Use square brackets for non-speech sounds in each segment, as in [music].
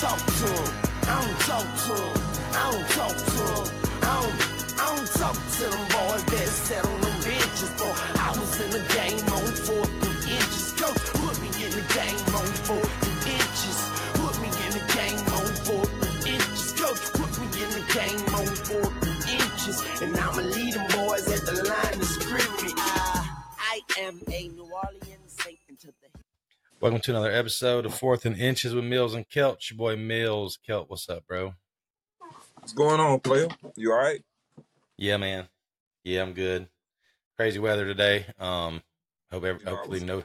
talk to him. I don't talk to him. I don't talk to him. I don't, I don't talk to them boys that sat on them benches. For I was in the game on fourth and inches. Coach put me in the game on fourth and inches. Put me in the game on fourth and inches. Coach put me in the game on fourth and inches. And I'ma lead them boys at the line of scrimmage. I, I am a New Orleans to Welcome to another episode of Fourth and Inches with Mills and Kelt. Your boy Mills. Kelt, what's up, bro? What's going on, player? You all right? Yeah, man. Yeah, I'm good. Crazy weather today. Um, hope every, You know, hopefully was- no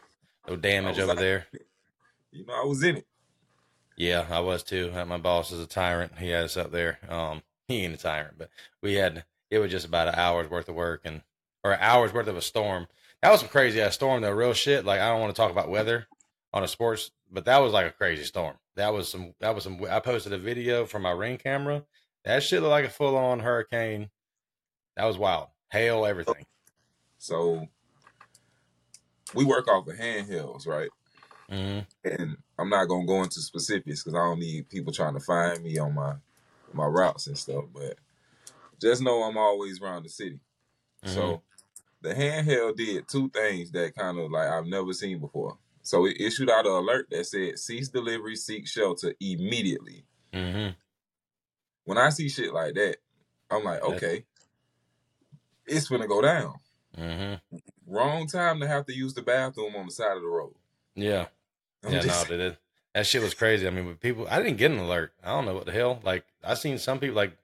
no damage over out. there. [laughs] You know, I was in it. Yeah, I was too. Uh, My boss is a tyrant. He had us up there. Um, [laughs] he ain't a tyrant, but we had it was just about an hour's worth of work and or an hour's worth of a storm. That was some crazy ass storm though, real shit. Like I don't want to talk about weather on a sports, but that was like a crazy storm. That was some that was some I posted a video from my ring camera. That shit looked like a full on hurricane. That was wild. Hail, everything. So we work off of handhelds, right? hmm And I'm not gonna go into specifics because I don't need people trying to find me on my my routes and stuff. But just know I'm always around the city. So the handheld did two things that kind of like I've never seen before. So it issued out an alert that said cease delivery, seek shelter immediately. hmm When I see shit like that, I'm like, okay, it's gonna go down. hmm Wrong time to have to use the bathroom on the side of the road. Yeah. [laughs] I'm yeah, just- no, dude, that shit was crazy. I mean, with people, I didn't get an alert. I don't know what the hell. Like, I seen some people, like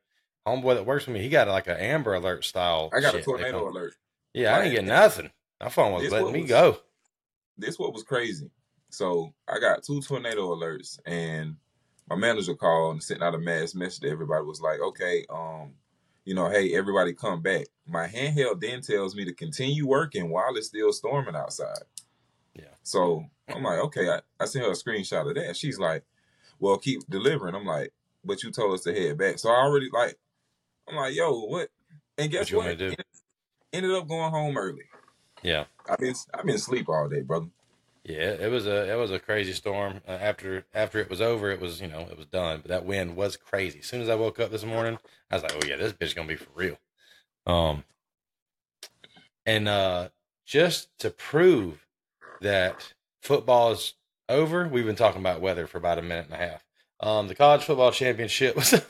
homeboy that works with me, he got like an Amber Alert style. I got shit a tornado alert. Yeah, I didn't get nothing. My phone was letting what me go. This what was crazy. So I got two tornado alerts, and my manager called and sent out a mass message to everybody. Was like, okay, um, you know, hey, everybody come back. My handheld then tells me to continue working while it's still storming outside. Yeah. So I'm like, okay, I, I sent her a screenshot of that. She's like, well, keep delivering. I'm like, but you told us to head back. So I already like, I'm like, yo, what? And guess what? want do? Ended up going home early. Yeah, I've been I've been asleep all day, brother. Yeah, it was a it was a crazy storm. Uh, after after it was over, it was you know it was done. But that wind was crazy. As soon as I woke up this morning, I was like, oh yeah, this bitch is gonna be for real. Um, and uh, just to prove that football is over, we've been talking about weather for about a minute and a half. Um, the college football championship [laughs] was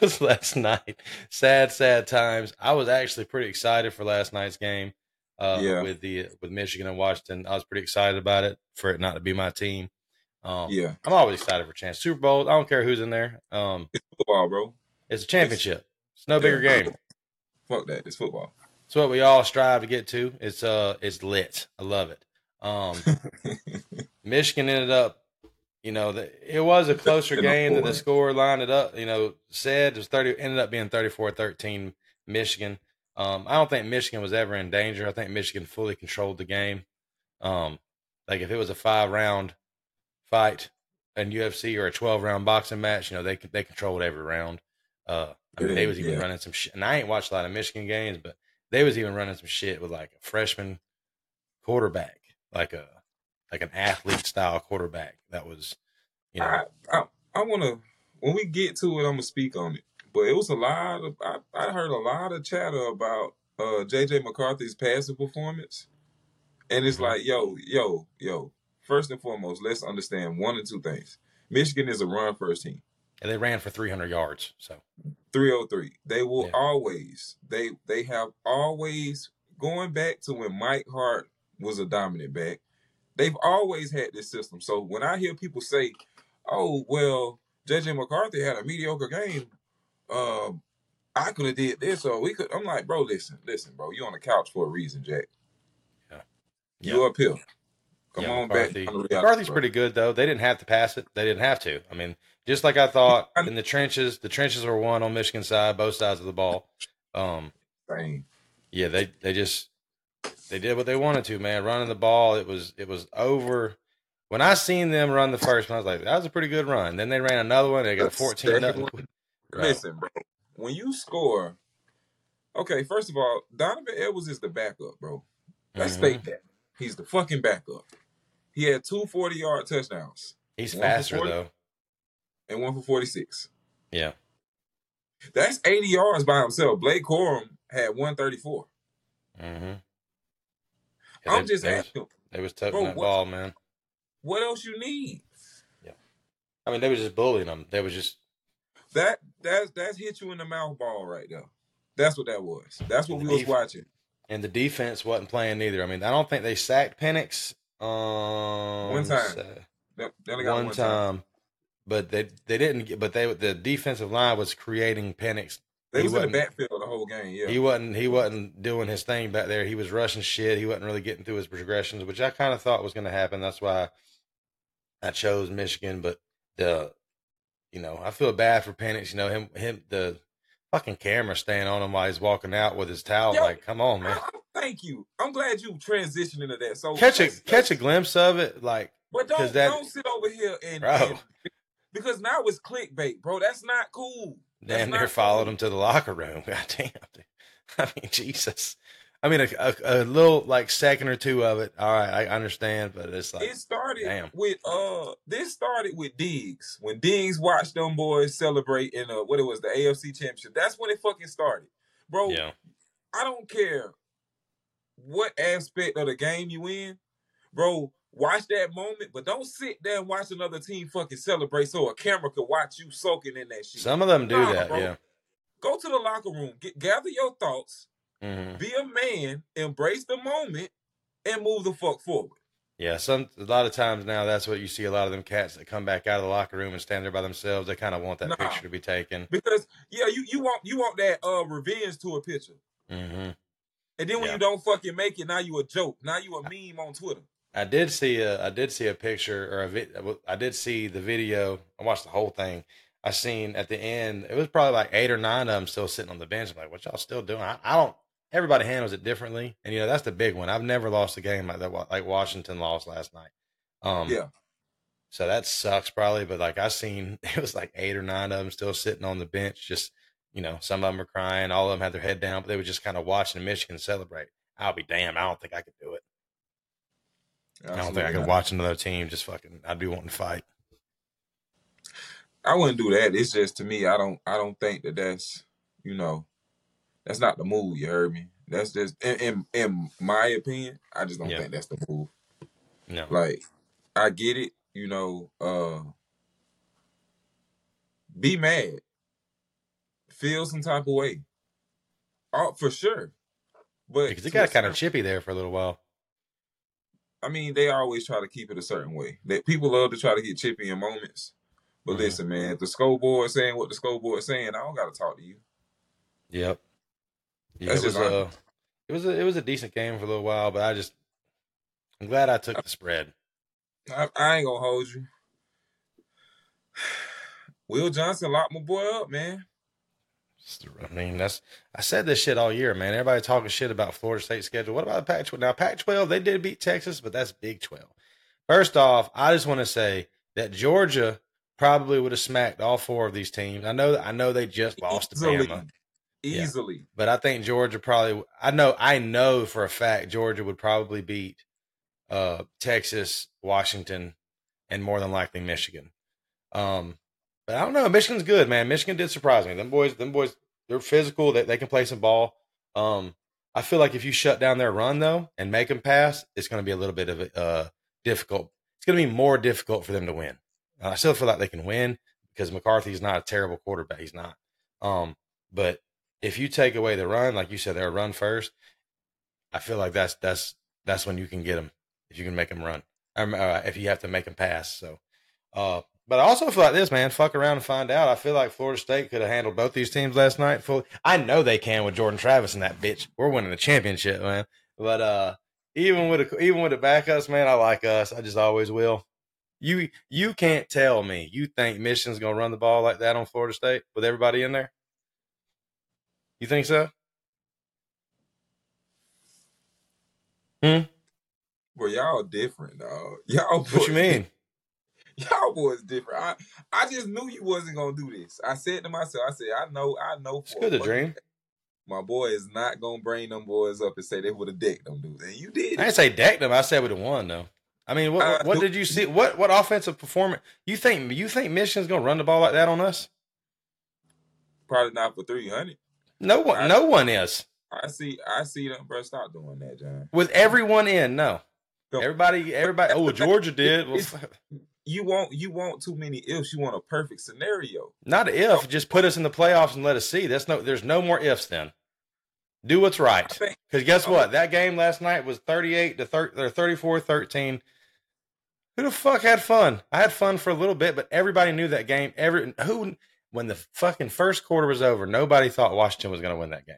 was last night. Sad, sad times. I was actually pretty excited for last night's game. Uh, Yeah. with the with Michigan and Washington, I was pretty excited about it for it not to be my team. Um, Yeah, I'm always excited for chance Super Bowl. I don't care who's in there. Um, it's football, bro. it's a championship. It's no bigger Yeah. game. [laughs] Fuck that. It's football. It's what we all strive to get to. It's uh, it's lit. I love it. Um, [laughs] Michigan ended up, you know, the, it was a closer game than the score lined it up. You know, said it was thirty. Ended up being 34-13 Michigan. Um, I don't think Michigan was ever in danger. I think Michigan fully controlled the game. Um, like if it was a five round fight in UFC or a twelve round boxing match, you know, they they controlled every round. Uh, I mean, they was even Yeah. running some shit. And I ain't watched a lot of Michigan games, but they was even running some shit with like a freshman quarterback, like a like an athlete style quarterback. That was, you know, I I, I want to when we get to it, I'm gonna speak on it. But it was a lot of I, I heard a lot of chatter about uh JJ McCarthy's passing performance, and it's Mhm. like yo yo yo. First and foremost, let's understand one or two things. Michigan is a run first team. and they ran for three hundred yards. So 303. They will Yeah. always they they have always going back to when Mike Hart was a dominant back. They've always had this system. So when I hear people say, "Oh, well, JJ McCarthy had a mediocre game. Um I could have did this or we could." I'm like, "Bro, listen. Listen, bro. You on the couch for a reason, Jack. Yeah. You up here. Come yeah, on McCarthy. back. McCarthy's bro. pretty good though. They didn't have to pass it. They didn't have to. I mean, just like I thought [laughs] in the trenches, the trenches were won on Michigan side, both sides of the ball. Um, yeah, they they just they did what they wanted to, man. Running the ball, it was it was over. When I seen them run the first one, I was like, that was a pretty good run. Then they ran another one. They got a The fourteen second nothing. Listen, bro. When you score, okay. First of all, Donovan Edwards is the backup, bro. Let's Mhm. state that he's the fucking backup. He had two 40 yard touchdowns, He's faster 40? though. and one for 46. Yeah. That's 80 yards by himself. Blake Corum had 134. Mm-hmm. I'm just they, was, asking, they was touching Bro, that what- ball, man. what else you need? Yeah, I mean, they was just bullying them. They was just That that's that's hit you in the mouth ball right there. That's what that was. That's what we was watching. and the defense wasn't playing either. I mean, I don't think they sacked Penix. Um, One time. sa- They they only got one, one, time. time. but they they didn't. Get, but they the defensive line was creating Penix. They He was in the backfield the whole game. Yeah. He wasn't he wasn't doing his thing back there. He was rushing shit. He wasn't really getting through his progressions, which I kind of thought was going to happen. That's why I chose Michigan. But the you know I feel bad for Penix. You know him him the fucking camera staying on him while he's walking out with his towel. Yo, like, come on, man. I- thank you. I'm glad you transitioned into that. So Catch a catch a glimpse of it. Like, But don't that- don't sit over here and, Bro. and- because now it's clickbait, bro. That's not cool. That's damn near followed cool. him to the locker room. [laughs] God damn. I mean, Jesus. I mean, a, a, a little like second or two of it. All right, I understand, but it's like It started damn. with uh this started with Diggs. When Diggs watched them boys celebrate in uh what it was, the AFC championship. That's when it fucking started. Bro, yeah, I don't care what aspect of the game you in, bro. Watch that moment, but don't sit there and watch another team fucking celebrate so a camera could watch you soaking in that shit. some of them do Nah, that. bro. Yeah. Go to the locker room, get gather your thoughts, hmm be a man, embrace the moment, and move the fuck forward. Yeah, some a lot of times now that's what you see. A lot of them cats that come back out of the locker room and stand there by themselves. They kind of want that Nah. picture to be taken. Because yeah, you you want you want that uh revenge to a picture. hmm And then when Yeah. you don't fucking make it, now you a joke. Now you a meme on Twitter. I did see a I did see a picture or a vid, I did see the video. I watched the whole thing. I seen at the end it was probably like eight or nine of them still sitting on the bench. I'm like, what y'all still doing? I, I don't. Everybody handles it differently, and you know that's the big one. I've never lost a game like that, like Washington lost last night. Um, Yeah. So that sucks probably, but like I seen [laughs] it was like eight or nine of them still sitting on the bench, just you know, some of them were crying, all of them had their head down, but they were just kind of watching Michigan celebrate. I'll be damned. I don't think I could do it. I don't think I Absolutely could not. watch another team just fucking. I'd be wanting to fight. I wouldn't do that. It's just to me, I don't I don't think that that's you know, that's not the move. You heard me. That's just in in, in my opinion. I just don't Yeah. think that's the move. No, Like, I get it. You know, uh, be mad, feel some type of way. Oh, for sure. But because it got kind of chippy there for a little while. I mean, they always try to keep it a certain way. That people love to try to get chippy in moments. But Mhm. listen, man, if the scoreboard saying what the scoreboard saying, I don't gotta talk to you. Yep. Yeah, That's it was a, honest. Uh, it was a, it was a decent game for a little while, but I just, I'm glad I took the spread. I, I ain't gonna hold you. Will Johnson locked my boy up, man. I mean, that's I said this shit all year, man. Everybody talking shit about Florida State schedule. What about the Pac-12? Now, Pac-12 they did beat Texas, but that's Big 12. First off, I just want to say that Georgia probably would have smacked all four of these teams. I know, I know they just lost to. Bama, Easily. but I think Georgia probably. I know, I know for a fact Georgia would probably beat uh, Texas, Washington, and more than likely Michigan. Um, but I don't know. Michigan's good, man. Michigan did surprise me. Them boys, them boys, they're physical. They, they can play some ball. Um, I feel like if you shut down their run though and make them pass, it's going to be a little bit of a uh, difficult. It's going to be more difficult for them to win. Uh, I still feel like they can win because McCarthy's not a terrible quarterback. He's not. Um, but if you take away the run, like you said, they're a run first. I feel like that's that's that's when you can get them if you can make them run. Uh, if you have to make them pass. So, uh, but I also feel like this, man. Fuck around and find out. I feel like Florida State could have handled both these teams last night. Fully. I know they can with Jordan Travis and that bitch. We're winning the championship, man. But uh, even with a, even with the backups, man, I like us. I just always will. You you can't tell me you think Michigan's gonna run the ball like that on Florida State with everybody in there. You think so? Hmm. Bro, y'all different, dog. [laughs] Y'all Boys, What you mean? [laughs] Y'all boys different. I, I just knew you wasn't gonna do this. I said to myself, I said, I know, I know It's for good a to dream. My boy is not gonna bring them boys up and say they would have decked them dudes. And you did I didn't say deck them. I said we'd have won though. I mean, what what did you see? What what offensive performance? You think you think Michigan's gonna run the ball like that on us? Probably not for three hundred. No one, I- no one is. I see. I see them, bro. Stop doing that, John. With everyone in, no. No. Everybody, everybody. Oh, Georgia did. [laughs] You want you want too many ifs. You want a perfect scenario. not an if. Just put us in the playoffs and let us see. That's no. There's no more ifs. Then do what's right. Because guess what? That game last night was 38 to 30, or 34 13. Who the fuck had fun? I had fun for a little bit, but everybody knew that game. Every who when the fucking first quarter was over, nobody thought Washington was going to win that game.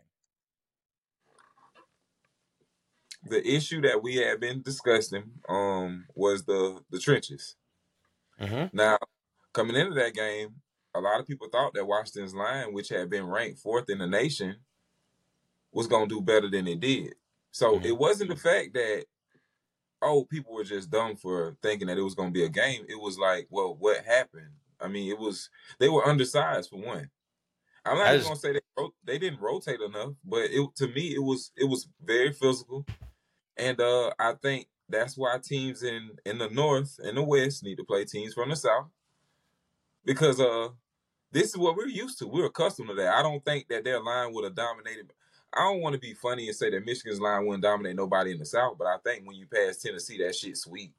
the issue that we had been discussing um was the the trenches. Mm-hmm. Now, coming into that game, a lot of people thought that Washington's line, which had been ranked fourth in the nation, was going to do better than it did. So Mhm. it wasn't the fact that, oh, people were just dumb for thinking that it was going to be a game. It was like, well, what happened? I mean, it was, they were undersized for one. I'm not just- gonna say they they didn't rotate enough, but it to me it was it was very physical, and uh I think that's why teams in in the north and the west need to play teams from the south because uh this is what we're used to. We're accustomed to that. I don't think that their line would have dominated. I don't want to be funny and say that Michigan's line wouldn't dominate nobody in the south, but I think when you pass Tennessee, that shit sweet.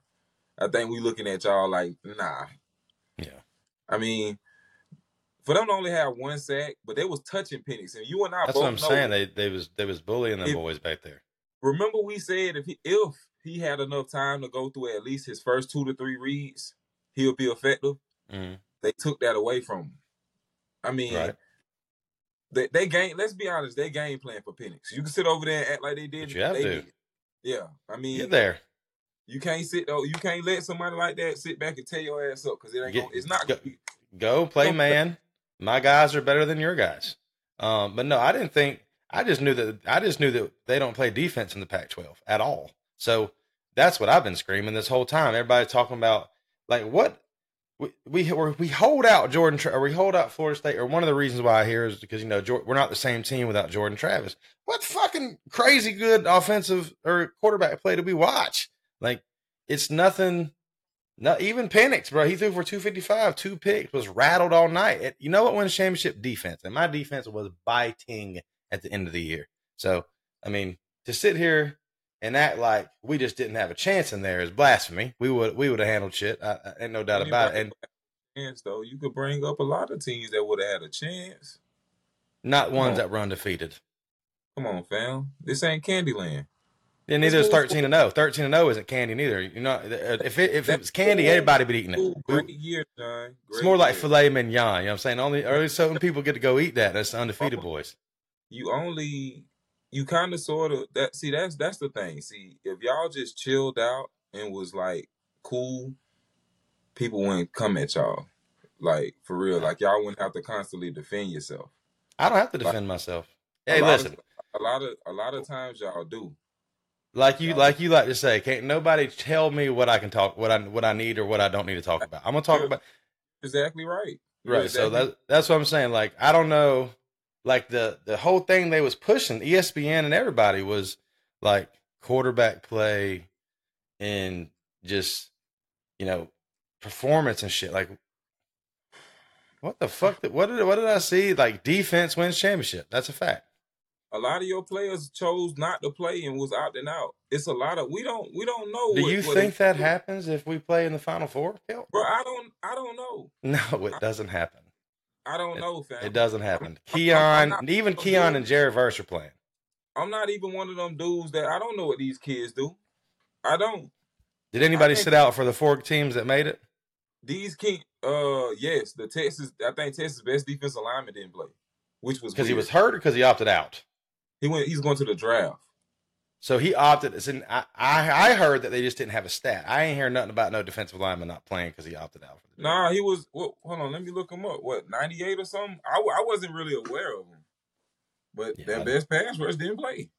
I think we looking at y'all like nah. Yeah. I mean, for them to only have one sack, but they was touching Penix, and you and I That's both what I'm saying. They they was they was bullying them If- boys back there. remember we said if he if he had enough time to go through at least his first two to three reads, he'll be effective. Mhm. They took that away from him. I mean, Right. they they game. Let's be honest, they game plan for Penix. You can sit over there and act like they did. But you have they to. did. Yeah, I mean, you're there. You can't sit though. You can't let somebody like that sit back and tear your ass up because it ain't. Get- gonna, it's not. go- Go play man. My guys are better than your guys. Um, but no, I didn't think. I just knew that. I just knew that they don't play defense in the Pac-12 at all. So that's what I've been screaming this whole time. Everybody talking about like what we we we hold out Jordan or we hold out Florida State. Or one of the reasons why I hear is because you know we're not the same team without Jordan Travis. What fucking crazy good offensive or quarterback play did we watch? Like it's nothing. No, even Penix, bro. He threw for 255, two picks, was rattled all night. It- you know what wins championship? Defense. And my defense was biting at the end of the year. So, I mean, to sit here and act like we just didn't have a chance in there is blasphemy. We would we would have handled shit. I, I, ain't no doubt about it. And chance though, you could bring up a lot of teams that would have had a chance. not ones on. that were undefeated. Come on, fam. This ain't Candyland. Let's neither is 13 and 0. 13 and 0 isn't candy neither. You know, uh, if it, if it was candy, everybody would be eating it. great year, John. It's more like filet mignon. You know what I'm saying? Only early certain people get to go eat that. That's the undefeated oh, boys. you only you kind of sort of that see that's that's the thing see if y'all just chilled out and was like cool people wouldn't come at y'all like for real like y'all wouldn't have to constantly defend yourself I don't have to defend myself. Hey, listen, of, a lot of a lot of times y'all do like you like you like to say, can't nobody tell me what I can talk, what I what I need or what I don't need to talk about. I'm gonna talk Yeah. about exactly right You're right. So that that's what I'm saying. Like I don't know, like the the whole thing they was pushing, ESPN and everybody was like quarterback play and just you know performance and shit. Like what the fuck? Did, what did what did I see? Like defense wins championship. That's a fact. A lot of your players chose not to play and was opting out it's a lot of we don't we don't know Do what- you what think it- that happens if we play in the final four? Bro i don't i don't know No, it doesn't happen. i don't know fam It doesn't happen. I'm Keon, not- even I'm Keon and Jared Verse are playing. i'm not even one of them dudes that i don't know what these kids do i don't Did anybody sit out for the four teams that made it? These kids, uh, yes, the Texas. I think Texas' best defensive lineman didn't play, which was Because he was hurt or because he opted out? He went. He's going to the draft. So he opted. It's in, I, I I heard that they just didn't have a stat. I ain't hearing nothing about no defensive lineman not playing because he opted out. For the Nah, he was. Well, hold on, let me look him up. What ninety eight or something? I, I wasn't really aware of him, but Yeah, their best pass rush didn't play.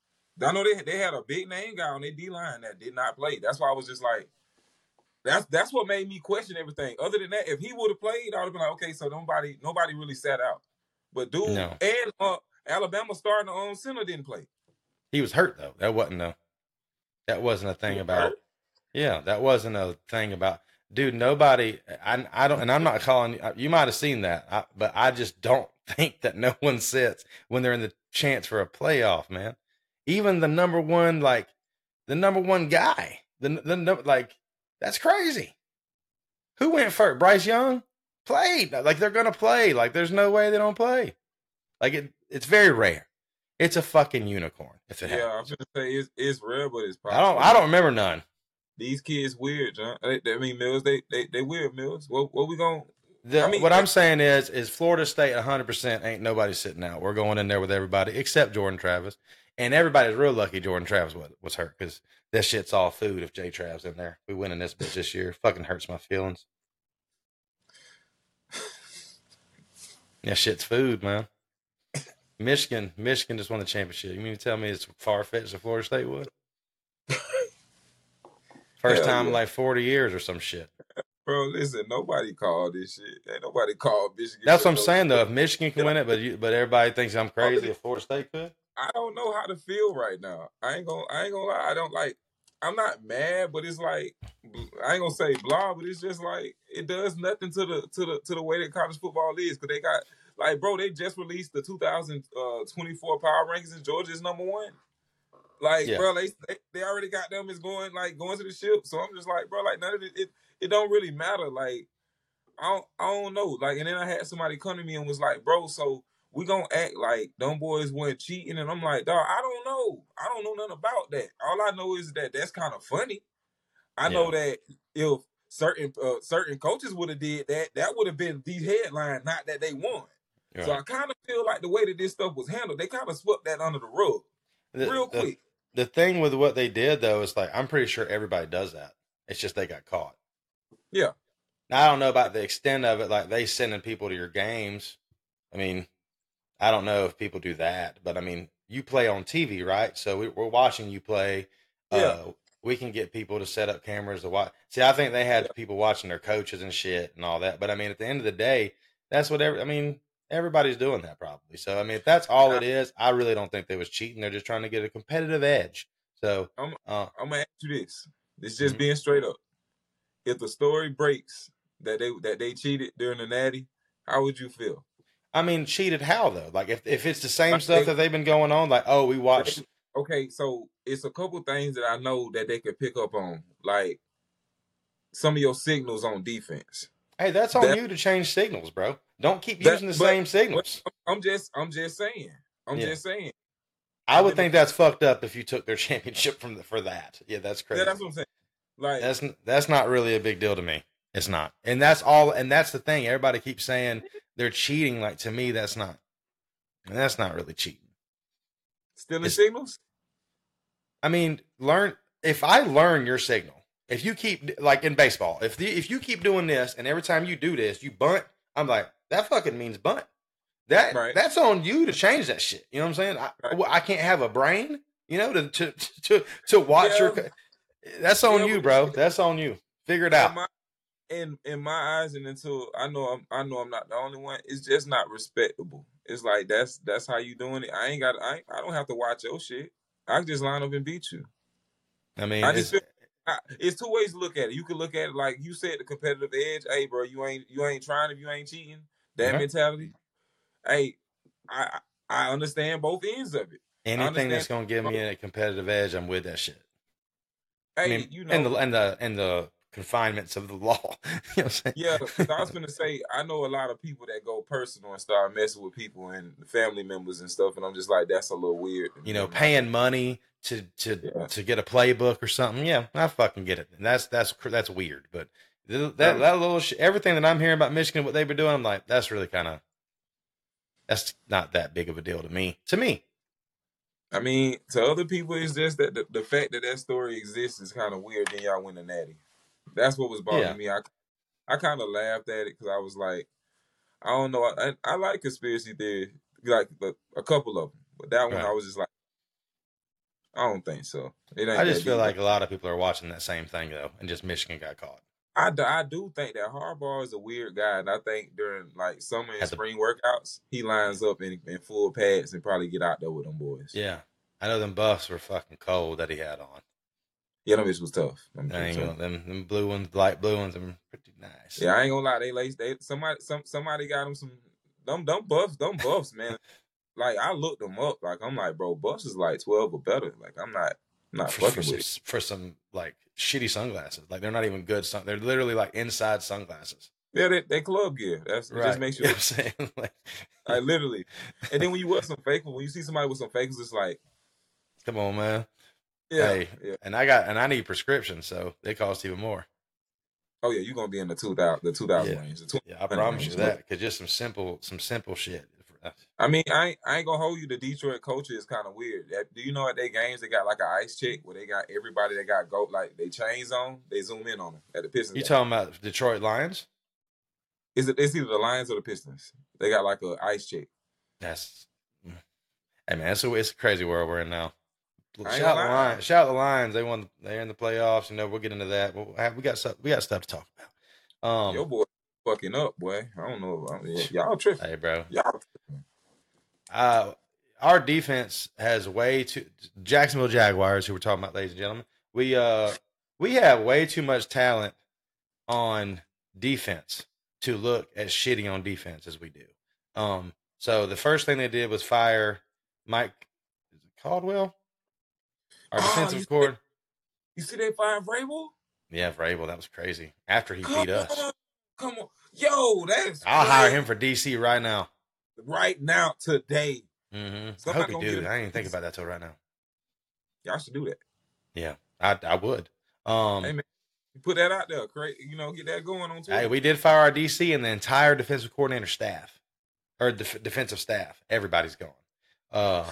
I know they they had a big name guy on their D line that did not play. That's why I was just like, that's that's what made me question everything. Other than that, if he would have played, I would have been like, okay, so nobody nobody really sat out. But dude, No. and uh, Alabama starting their own center didn't play. He was hurt though. That wasn't a that wasn't a thing about. hurt? Yeah, that wasn't a thing about dude. Nobody, I, I don't, and I'm not calling you. You might have seen that, I, but I just don't [laughs] think that no one sits when they're in the chance for a playoff, man. Even the number one, like the number one guy, the the like that's crazy. Who went first? Bryce Young played like they're gonna play. Like there's no way they don't play. Like it, it's very rare. It's a fucking unicorn if it Yeah, happens. was gonna say it's, it's rare, but it's probably. I don't. I don't remember none. These kids weird, John. I, mean, Mills, they they they weird, Mills. What what we? The, I mean, what I'm saying is, is Florida State 100 percent ain't nobody sitting out. We're going in there with everybody except Jordan Travis, and everybody's real lucky Jordan Travis was, was hurt because that shit's all food if Jay Trav's in there. We winning this bitch this year. Fucking hurts my feelings. [laughs] That shit's food, man. Michigan, Michigan just won the championship. You mean to tell me it's far fetched that Florida State would? [laughs] First Hell time in like 40 years or some shit. Bro, listen, nobody called this shit. Ain't nobody called Michigan. That's what I'm saying though. If Michigan can win it, but you, but everybody thinks I'm crazy. If Florida State could, I don't know how to feel right now. I ain't gonna I ain't gonna lie. I don't like I'm not mad, but it's like I ain't gonna say blah, but it's just like it does nothing to the to the to the way that college football is. Cause they got like bro, they just released the 2024 power rankings and Georgia's number one. Like, Yeah. bro, they, they already got them as going like going to the ship. So I'm just like, bro, like none of it it, it don't really matter. Like, I don't I don't know. Like, and then I had somebody come to me and was like, bro, so we gonna act like them boys weren't cheating, and I'm like, dog, I don't know. I don't know nothing about that. All I know is that that's kind of funny. I know that if certain uh, certain coaches would have did that, that would have been the headline, not that they won. So I kind of feel like the way that this stuff was handled, they kind of swept that under the rug The- real the- quick. The thing with what they did though is like I'm pretty sure everybody does that. It's just they got caught. Yeah. Now, I don't know about the extent of it. Like they sending people to your games. I mean, I don't know if people do that, but I mean, you play on TV, right? So we, we're watching you play. Yeah. Uh, we can get people to set up cameras to watch. See, I think they had Yeah. people watching their coaches and shit and all that. But I mean, at the end of the day, that's what every. I mean, everybody's doing that probably. So I mean, if that's all it is, I really don't think they was cheating. They're just trying to get a competitive edge. So, I'm- uh, I'm gonna ask you this. This just Mhm. being straight up. If the story breaks that they that they cheated during the natty, how would you feel? I mean, cheated how though? Like if if it's the same Like, stuff they- that they've been going on, like oh, we watched. Okay, so it's a couple things that I know that they could pick up on, like some of your signals on defense. Hey, that's on That- you to change signals, bro. Don't keep That- using the but- same signals. I'm just I'm just saying. I'm Yeah. just saying. I would think that's fucked up if you took their [laughs] championship from the, for that. Yeah, that's crazy. Yeah, that's what I'm saying. Like That's that's not really a big deal to me. It's not, and that's all. And that's the thing. Everybody keeps saying they're cheating. Like to me, that's not. That's not really cheating. stealing it's- signals? I mean, learn. If I learn your signal, if you keep like in baseball, if the, if you keep doing this, and every time you do this, you bunt. I'm like that fucking means bunt. That Right. that's on you to change that shit. You know what I'm saying? I, Right. well, I can't have a brain. You know to to to to watch your. That's on Yeah, you, bro. That's on you. Figure it out. my, in in my eyes, and until I know I'm I know I'm not the only one. It's just not respectable. It's like that's that's how you doing it. I ain't got I ain't, I don't have to watch your shit. I just line up and beat you. I mean, I just feel, I, it's two ways to look at it. You can look at it like you said, the competitive edge. Hey, bro, you ain't you ain't trying if you ain't cheating. That mentality. Hey, I I I understand both ends of it. anything that's gonna give me a competitive edge, I'm with that shit. Hey, I mean, you know, and the and the and the confinements of the law. [laughs] you know what I'm saying? Yeah, I was gonna say I know a lot of people that go personal and start messing with people and family members and stuff, and I'm just like, that's a little weird. you know, paying money to to Yeah. to get a playbook or something. Yeah, I fucking get it. And that's that's that's weird. But that that little sh- everything that I'm hearing about Michigan, what they've been doing, I'm like, that's really kind of that's not that big of a deal to me. To me, I mean, to other people, it's just that the, the fact that that story exists is kind of weird. Then y'all win the natty. That's what was bothering Yeah. me. I I kind of laughed at it because I was like, I don't know. I, I like conspiracy theory, like the, a couple of them, but that one Right. I was just like, I don't think so. It ain't I just feel deep. like a lot of people are watching that same thing though, and just Michigan got caught. I do think that Harbaugh is a weird guy, and I think during like summer and At the- spring workouts, he lines up in, in full pads and probably get out there with them boys. Yeah, I know them buffs were fucking cold that he had on. Yeah, them bitches was tough. Them I ain't gonna, them them blue ones, light blue ones, them pretty nice. Yeah, I ain't gonna lie. They lace. They somebody some somebody got them some them them buffs them buffs man. [laughs] like I looked them up. Like I'm like, bro, buffs is like twelve or better. Like I'm not not for, for fucking some, with it. for some like shitty sunglasses. Like they're not even good. Sun- they're literally like inside sunglasses. Yeah, they, they club gear. That's it just makes [laughs] you You know what I'm saying? [laughs] like, like literally. And then when you wear some fake when you see somebody with some fakes, it's like, come on, man. Yeah, Hey. yeah. And I got and I need prescriptions, so they cost even more. Oh yeah, you're gonna be in the two thousand the two thousand Yeah. range. Yeah, I promise you that. Because just some simple, some simple shit. I mean, I ain't, I ain't gonna hold you. The Detroit culture is kind of weird. Do you know at their games they got like an ice check where they got everybody that got go like they chains on, they zoom in on them at the Pistons. You game. talking about Detroit Lions? Is it? It's either the Lions or the Pistons. They got like a ice check. That's mm. hey man, it's a it's a crazy world we're in now. Shout the. Lions! Shout the Lions! They won. They're in the playoffs. You know, we'll get into that. But we got stuff. We got stuff to talk about. Um, Your boy fucking up, boy. I don't know. I mean, y'all tripping. hey, bro. Y'all. Uh, our defense has way too Jacksonville Jaguars, who we're talking about, ladies and gentlemen. We uh we have way too much talent on defense to look as shitty on defense as we do. Um, so the first thing they did was fire Mike is it Caldwell, our Oh, defensive you coordinator. You see they fired Vrabel? Yeah, Vrabel, that was crazy. After he Come beat us, on, come on, yo, that's I'll hire him for DC right now. right now today. hmm I hope he do. I didn't think about that till right now. Y'all should do that. Yeah, I I would. Um, Hey, man. Put that out there, create, you know, get that going on Twitter. Hey, we did fire our DC and the entire defensive coordinator staff, or def- defensive staff. Everybody's gone. Uh,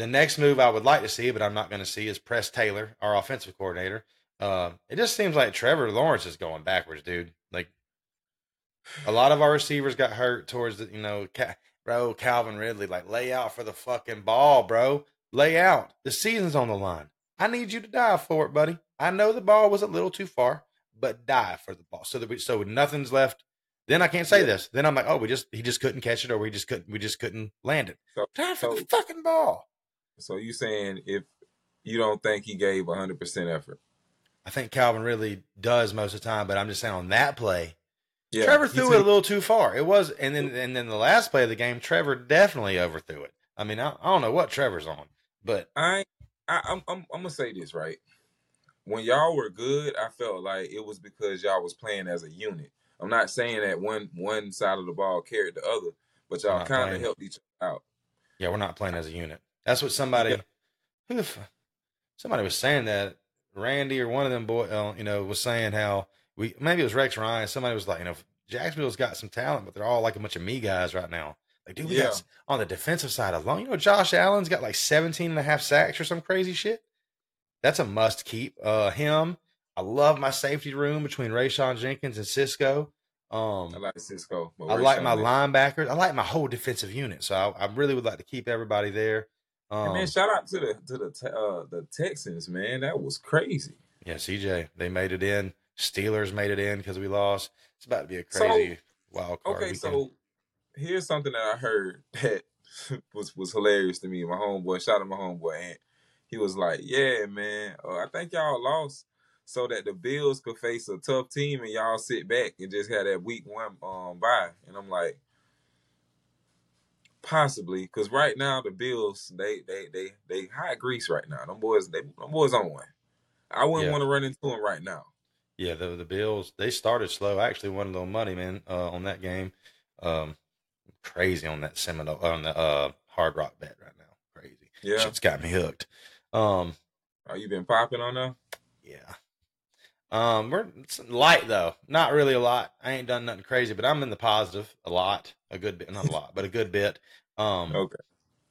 the next move I would like to see, but I'm not going to see, is Press Taylor, our offensive coordinator. Uh, it just seems like Trevor Lawrence is going backwards, dude. Like a lot of our receivers got hurt towards the, you know, Ca- bro, Calvin Ridley, like lay out for the fucking ball, bro. Lay out. The season's on the line. I need you to dive for it, buddy. I know the ball was a little too far, but dive for the ball. So that we, so nothing's left. Then I can't say Yeah. this. Then I'm like, oh, we just he just couldn't catch it, or we just couldn't we just couldn't land it. So- Dive for so- the fucking ball. So you saying if you don't think he gave hundred percent effort? I think Calvin really does most of the time, but I'm just saying on that play, Yeah, Trevor threw it a little too far. It was, and then and then the last play of the game, Trevor definitely overthrew it. I mean, I, I don't know what Trevor's on, but I, I I'm, I'm I'm gonna say this right. When y'all were good, I felt like it was because y'all was playing as a unit. I'm not saying that one one side of the ball carried the other, but y'all kind of helped each other out. yeah, we're not playing as a unit. That's what somebody, Yeah. who the, somebody was saying that Randy or one of them boy, uh, you know, was saying how we maybe it was Rex Ryan. Somebody was like, you know, Jacksonville's got some talent, but they're all like a bunch of me guys right now. Like, dude, we Yeah. got on the defensive side alone. You know, Josh Allen's got like 17 and a half sacks or some crazy shit. That's a must keep. Uh, him. I love my safety room between Rayshawn Jenkins and Cisco. Um, I like Cisco. I like my linebackers. I like my whole defensive unit. So I, I really would like to keep everybody there. Hey, Um, man, shout out to the to the uh, the Texans, man. That was crazy. yeah, CJ, they made it in. Steelers made it in because we lost. It's about to be a So- crazy wild card. Okay, weekend. so here's something that I heard [laughs] that was was hilarious to me. My homeboy, shout out my homeboy Ant. He was like, "Yeah, man, uh, I think y'all lost so that the Bills could face a tough team and y'all sit back and just had that week one um bye." And I'm like, possibly, because right now the Bills they they they they hot grease right now. Them boys they them boys on one. I wouldn't Yeah. want to run into them right now. yeah, the the Bills they started slow. I actually won a little money, man, uh, on that game. Um, crazy on that Seminole on the uh, Hard Rock bet right now. Crazy. Yeah, Shit's got me hooked. Um, are you been popping on them? Yeah. Um, we're it's light though, not really a lot. I ain't done nothing crazy, but I'm in the positive a lot, a good bit, not a lot, but a good bit. Um, Okay.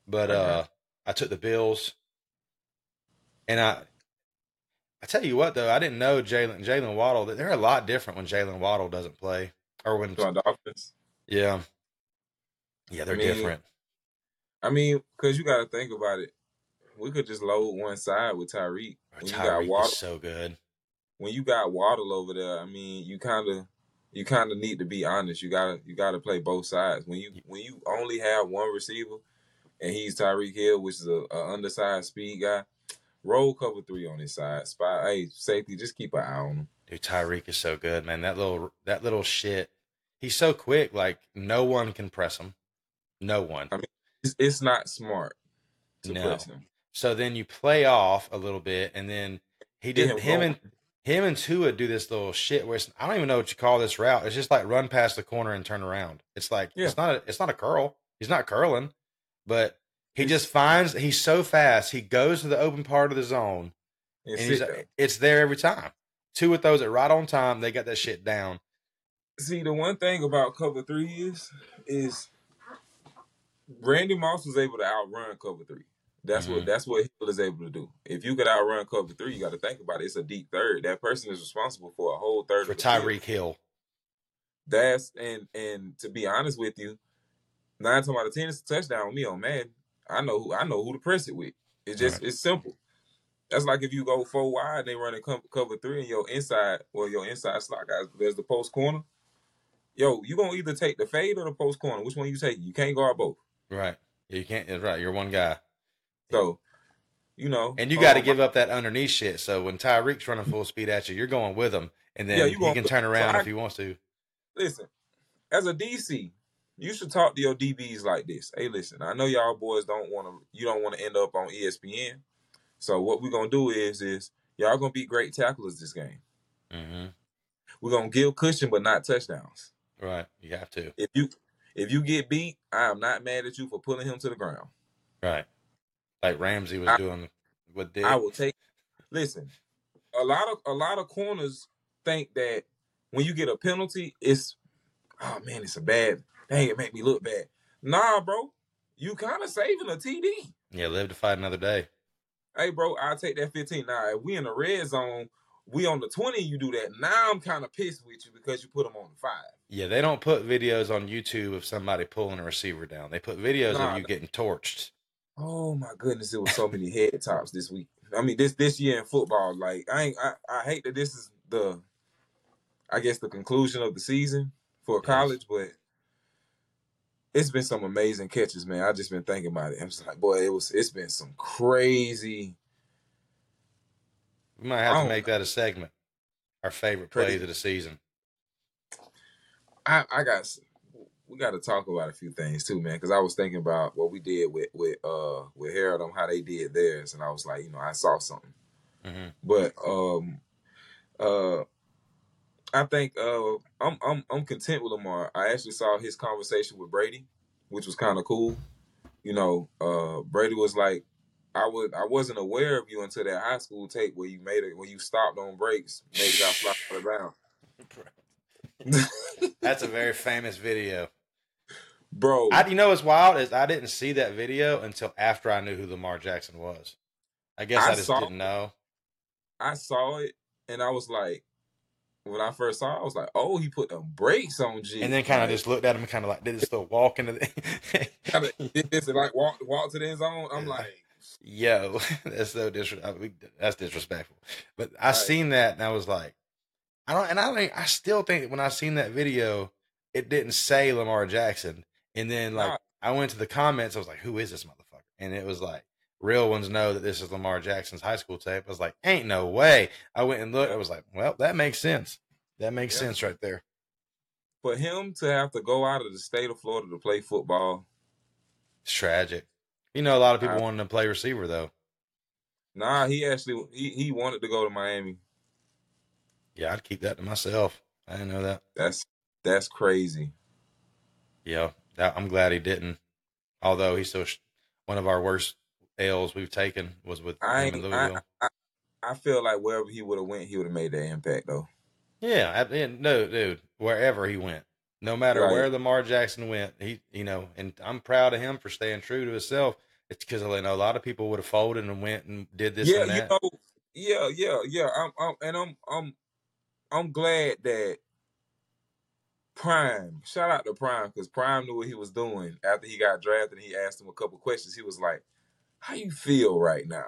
but Okay. uh, I took the Bills, and I, I tell you what though, I didn't know Jaylen Jaylen Waddle. that They're a lot different when Jaylen Waddle doesn't play, or when Dolphins. yeah, yeah, they're I mean, different. I mean, because you got to think about it. We could just load one side with Tyreek. Got Tyreek Waddle, is so good. When you got Waddle over there, I mean, you kind of, you kind of need to be honest. You gotta, you gotta play both sides. When you, when you only have one receiver, and he's Tyreek Hill, which is a, a undersized speed guy. roll cover three on his side. Spy, hey, safety, just keep an eye on him. Dude, Tyreek is so good, man. That little that little shit. He's so quick. Like no one can press him. No one. I mean, It's, it's not smart to No. press him. So then you play off a little bit, and then he did him him and. Him and Tua do this little shit where it's, I don't even know what you call this route. It's just like run past the corner and turn around. It's like Yeah. it's not a, it's not a curl. He's not curling, but he It's- just finds he's so fast. He goes to the open part of the zone, And and he's, there. it's there every time. Tua throws it right on time. They got that shit down. See, the one thing about cover three is, is Randy Moss was able to outrun cover three. That's Mhm. what that's what Hill is able to do. If you could outrun cover three, you got to think about it. It's a deep third. That person is responsible for a whole third For of the field. Tyreek Hill, That's and and to be honest with you, nine times out of ten it's a touchdown with me on man. I know who I know who to press it with. It's just it's simple. That's like if you go four wide, they run a cover three, and your inside, well, your inside slot guys, there's the post corner. Yo, you gonna either take the fade or the post corner. Which one you take? You can't guard both. right? You can't. That's right. You're one guy, So, you know, and you got to um, give up that underneath shit. So when Tyreek's running full speed at you, you're going with him, and then Yeah, you he can turn so around I- if he wants to. listen, as a DC, you should talk to your DBs like this. Hey, listen, I know y'all boys don't want to, you don't want to end up on ESPN. So what we're gonna do is, is y'all gonna be great tacklers this game. hmm We're gonna give cushion, but not touchdowns. Right. You have to. If you if you get beat, I am not mad at you for pulling him to the ground. Right. Like Ramsey was I- doing with Dick. I will take. Listen, a lot of a lot of corners think that when you get a penalty, it's oh man, it's a bad. Dang, it make me look bad. Nah, bro, you kind of saving a TD. yeah, live to fight another day. Hey, bro, I'll take that 15. Now, if we in the red zone, we on the 20, you do that. Now I'm kind of pissed with you because you put them on the five. Yeah, they don't put videos on YouTube of somebody pulling a receiver down. They put videos Nah, of you getting torched. Oh my goodness, it was so many head tops this week. I mean, this this year in football, like I ain't, I, I hate that this is the, I guess the conclusion of the season for college, but it's been some amazing catches, man. I just been thinking about it. I'm just like, boy, it was, it's been some crazy. We might have to make that a segment. Our favorite Pretty- plays of the season. I, I got, we got to talk about a few things too, man. Because I was thinking about what we did with with uh with Harold on how they did theirs, and I was like, you know, I saw something. hmm but um uh I think uh I'm I'm I'm content with Lamar. I actually saw his conversation with Brady, which was kind of cool. You know, uh Brady was like I would I wasn't aware of you until that high school tape where you made it when you stopped on breaks, made it out fly out of bounds. [laughs] That's a very famous video. Bro, I, you know what's wild is I didn't see that video until after I knew who Lamar Jackson was. I guess I, I just saw- didn't know. I saw it and I was like when I first saw it, I was like, oh, he put the brakes on G. And then kind of just looked at him kind of like did this little walk into the. [laughs] kinda did this like walk walk to the end zone. I'm like, Yo, [laughs] that's so disrespectful. That's disrespectful. But I Right. seen that and I was like, I don't, and I think I still think that when I seen that video, it didn't say Lamar Jackson. And then like. I went to the comments, I was like, who is this motherfucker? And it was like, real ones know that this is Lamar Jackson's high school tape. I was like, ain't no way. I went and looked. I was like, well, that makes sense. That makes Yeah. sense right there. for him to have to go out of the state of Florida to play football, It's tragic. You know, a lot of people I- wanted to play receiver though. nah, he actually he, he wanted to go to Miami. Yeah, I'd keep that to myself. I didn't know that. That's that's crazy. Yeah, that, I'm glad he didn't. Although he's so sh- one of our worst L's we've taken was with I him in ain't, I, I I feel like wherever he would have went, he would have made that impact though. yeah, I, no, dude, wherever he went, no matter Right. where Lamar Jackson went, he, you know, and I'm proud of him for staying true to himself. It's because I know a lot of people would have folded and went and did this yeah, and you know, yeah, yeah, yeah. I'm, I'm and I'm I'm I'm glad that Prime, shout out to Prime, because Prime knew what he was doing after he got drafted and he asked him a couple questions. He was like, How you feel right now?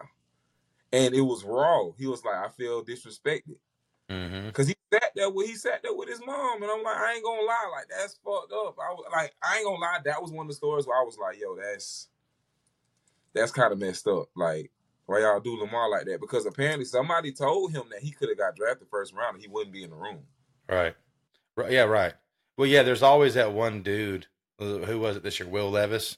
And it was raw. He was like, I feel disrespected. hmm Cause he sat there with he sat there with his mom, and I'm like, I ain't gonna lie, like that's fucked up. I was like, I ain't gonna lie, that was one of the stories where I was like, yo, that's that's kind of messed up. Like, why y'all do Lamar like that because apparently somebody told him that he could have got drafted first round and he wouldn't be in the room. Right. Right. Yeah. Right. Well, yeah. There's always that one dude. Uh, who was it this year? Will Levis.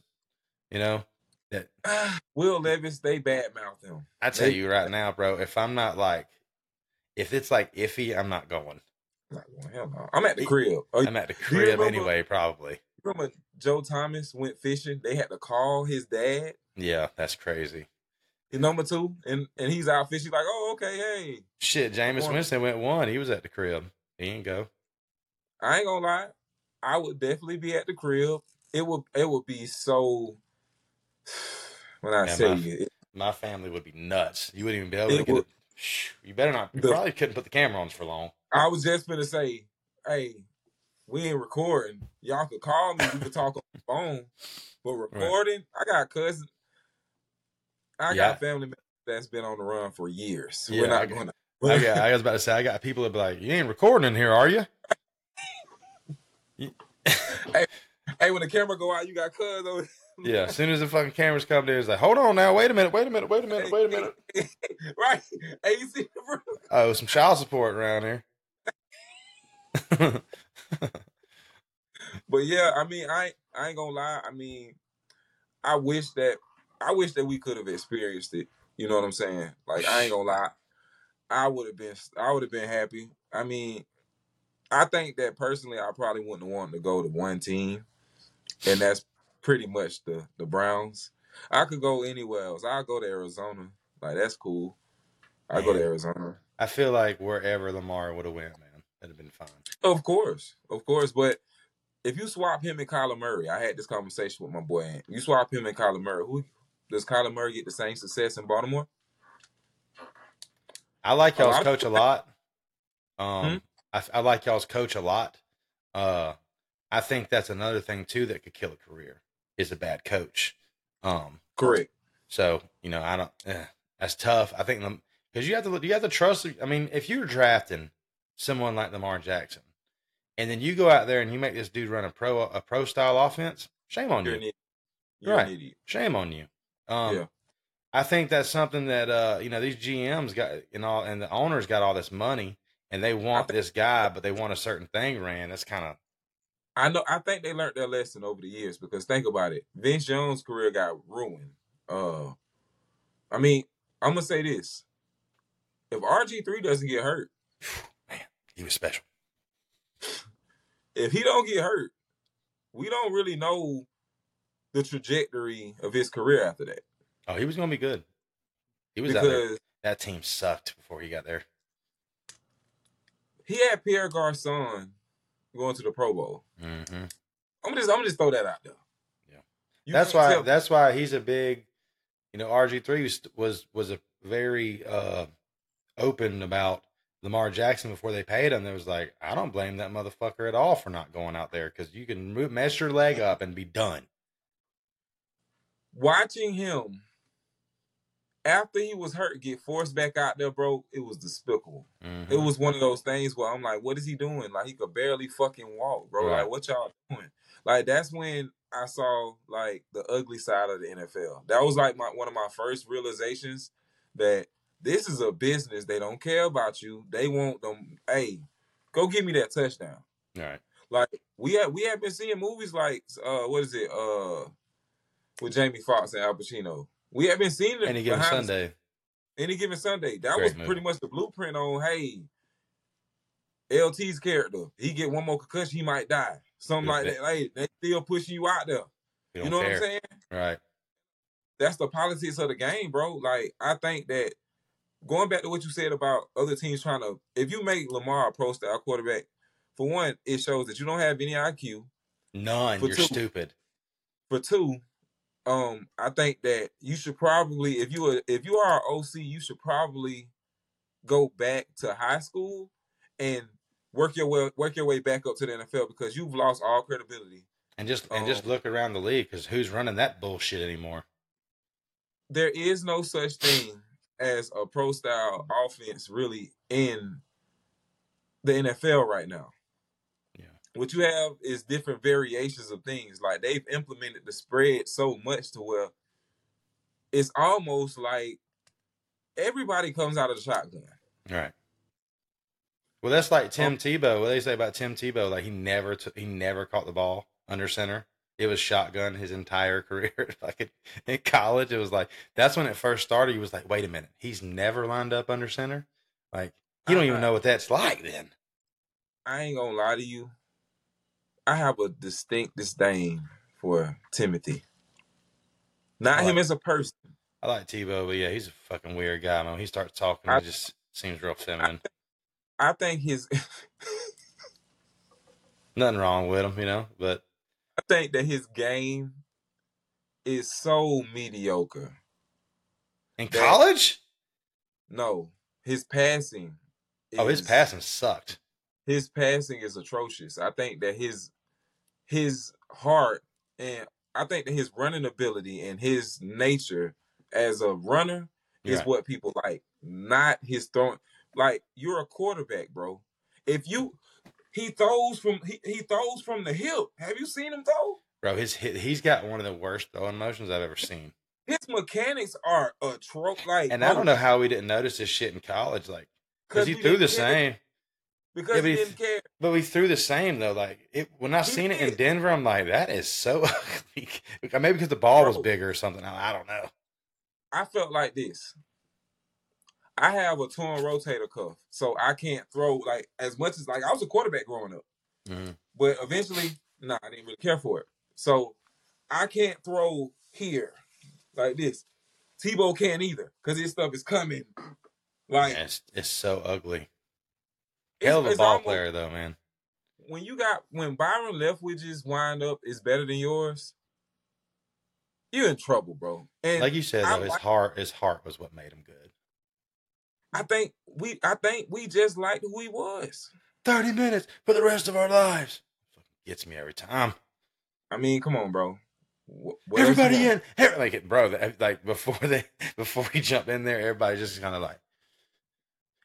You know that. [sighs] Will Levis, they badmouth him. I tell They- you right now, bro. If I'm not like, if it's like iffy, I'm not going. Like, well, hell no. I'm at the crib. I'm at the crib remember- anyway. Probably. remember Joe Thomas went fishing? They had to call his dad, Yeah. That's crazy. his number two, and and he's out fishing. Like, oh, okay, hey. Shit. Jameis Winston went one. He was at the crib. He didn't go. I ain't gonna lie. I would definitely be at the crib. It would it would be so. When I Yeah, say my- it, My family would be nuts. You wouldn't even be able to get would- it. You better not. You The- probably couldn't put the camera on for long. I was just gonna say, hey, we ain't recording. Y'all could call me. We could talk on the phone. But recording, I got cousins. I Yeah. got family members that's been on the run for years. Yeah, We're not I- going to. I, [laughs] got, I was about to say, I got people that be like, "You ain't recording in here, are you?" Hey, hey, when the camera go out, you got cuz over. Yeah. As soon as the fucking cameras come there, it's like, "Hold on now, wait a minute, wait a minute, wait a minute, wait a minute." [laughs] right. Hey, you see? Oh, some child support around here. But yeah, I mean, I I ain't gonna lie. I mean, I wish that I wish that we could have experienced it. You know what I'm saying? Like I ain't gonna lie. I would have been I would have been happy. I mean, I think that personally I probably wouldn't want to go to one team. And that's pretty much the the Browns. I could go anywhere else. I'll go to Arizona. Like that's cool. I go to Arizona. I feel like wherever Lamar would have went, man, that'd have been fine. Of course, of course. But if you swap him and Kyler Murray, I had this conversation with my boy. Ant. You swap him and Kyler Murray. Who does Kyler Murray get the same success in Baltimore? I like y'all's coach a lot. Hmm? I, I like y'all's coach a lot. Uh, I think that's another thing too that could kill a career is a bad coach. Um, Correct. so you know, I don't. Eh, that's tough. I think because you have to look you have to trust. I mean, if you're drafting someone like Lamar Jackson, and then you go out there and you make this dude run a pro a pro style offense, shame on You're you. an idiot. You're Right. an idiot. Shame on you. Um, Yeah. I think that's something that uh, you know these GMs got and all, and the owners got all this money, and they want think- this guy, but they want a certain thing ran. That's kind of I know. I think they learned their lesson over the years because think about it. Vince Jones' career got ruined. Uh, I mean, I'm gonna say this: if RG three doesn't get hurt, [sighs] man, he was special. [sighs] if he don't get hurt, we don't really know the trajectory of his career after that. Oh, he was gonna be good. He was out there. Because That team sucked before he got there. He had Pierre Garcon going to the Pro Bowl. hmm I'm just I'm gonna just throw that out there. Yeah. You that's why. tell- That's why he's a big. You know, RG three was was was a very uh, open about Lamar Jackson before they paid him. There was like, I don't blame that motherfucker at all for not going out there because you can move, mess your leg up and be done. watching him after he was hurt get forced back out there, bro. It was despicable. Mhm. It was one of those things where I'm like, what is he doing? Like he could barely fucking walk, bro. Right. Like what y'all doing? Like that's when I saw like the ugly side of the NFL. That was like my one of my first realizations that this is a business. They don't care about you. They want them. Hey, go give me that touchdown. All right. Like we have we have been seeing movies like uh what is it uh with Jamie Foxx and Al Pacino. We haven't seen it Any given Sunday. any given Sunday. That Great was movie. pretty much the blueprint on hey, LT's character. He get one more concussion, he might die. Something like that. Hey, they still pushing you out there. You don't know what. I'm saying? Right. That's the politics of the game, bro. Like I think that going back to what you said about other teams trying to, if you make Lamar a pro style quarterback, for one, it shows that you don't have any IQ. None. For You're two. stupid. For two, um, I think that you should probably, if you are, if you are an OC, you should probably go back to high school and work your way work your way back up to the NFL because you've lost all credibility. And just and just Um, look around the league because who's running that bullshit anymore? There is no such thing as a pro style offense really in the NFL right now. What you have is different variations of things. Like they've implemented the spread so much to where it's almost like everybody comes out of the shotgun. Right. Well, that's like oh. Tim Tebow. What they say about Tim Tebow? Like he never took, he never caught the ball under center. It was shotgun his entire [laughs] career. like in, in college, it was like that's when it first started. He was like, wait a minute, he's never lined up under center. Like you don't even uh-huh. know what that's like. Then I ain't gonna lie to you. I have a distinct disdain for Timothy. Not I him like- as a person. I like Tebow, but yeah, he's a fucking weird guy. Man, when he starts talking, I- he just seems real feminine. I think his [laughs] Nothing wrong with him, you know. But I think that his game is so mediocre. in That- college, No, his passing. oh, his passing sucked. His passing is atrocious. I think that his his heart and I think that his running ability and his nature as a runner is what people like, not his throwing. Like you're a quarterback, bro. If you he throws from he, he throws from the hip. Have you seen him throw? Bro, his he's got one of the worst throwing motions I've ever seen. His mechanics are atrocious. Like, And I don't know how we didn't notice this shit in college, like because he threw the same. Because Yeah, he didn't care. But we threw the same though. Like it, when I He seen it in. Denver, I'm like, that is so [laughs] ugly. Maybe because the ball was bigger or something. I, I don't know. I felt like this. I have a torn rotator cuff, so I can't throw like as much as like I was a quarterback growing up, Mhm. but eventually, nah, I didn't really care for it. So I can't throw here like this. Tebow can't either because his stuff is coming. Like Yeah, it's, it's so ugly. Hell of a ball almost- player though, man. When you got when Byron Leftwich's wind up is better than yours, you're in trouble, bro. And Like you said I though, his heart, his heart was what made him good. I think we I think we just liked who he was. Thirty minutes for the rest of our lives. Gets me every time. I mean, come on, bro. Wh- what Everybody in, like it, bro. Like before they, [laughs] before we jump in there, everybody just kind of like,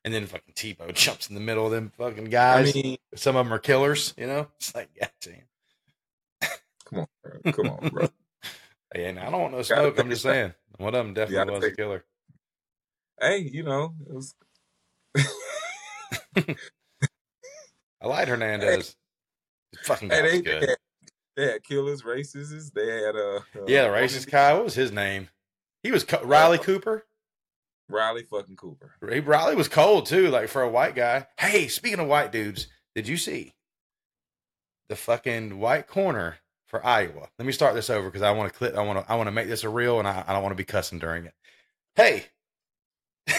and then fucking Tebow [laughs] jumps in the middle of them fucking I guys. mean, Some of them are killers, you know. [laughs] It's like, yeah, damn. come on, bro. come on, bro. [laughs] Hey, and I don't want no smoke. I'm just saying, one of them definitely was a killer. hey, you know, it was I like Hernandez. Fucking guy hey, they, good. they, had, they had killers, racists. They had uh, uh yeah, the racist guy. What was his name? He was Co- Riley Cooper. Riley fucking Cooper. Ray Riley was cold too, like for a white guy. Hey, speaking of white dudes, did you see the fucking white corner for Iowa? Let me start this over because I want to clip. I want to. I want to make this a real, and I, I don't want to be cussing during it. Hey, [laughs]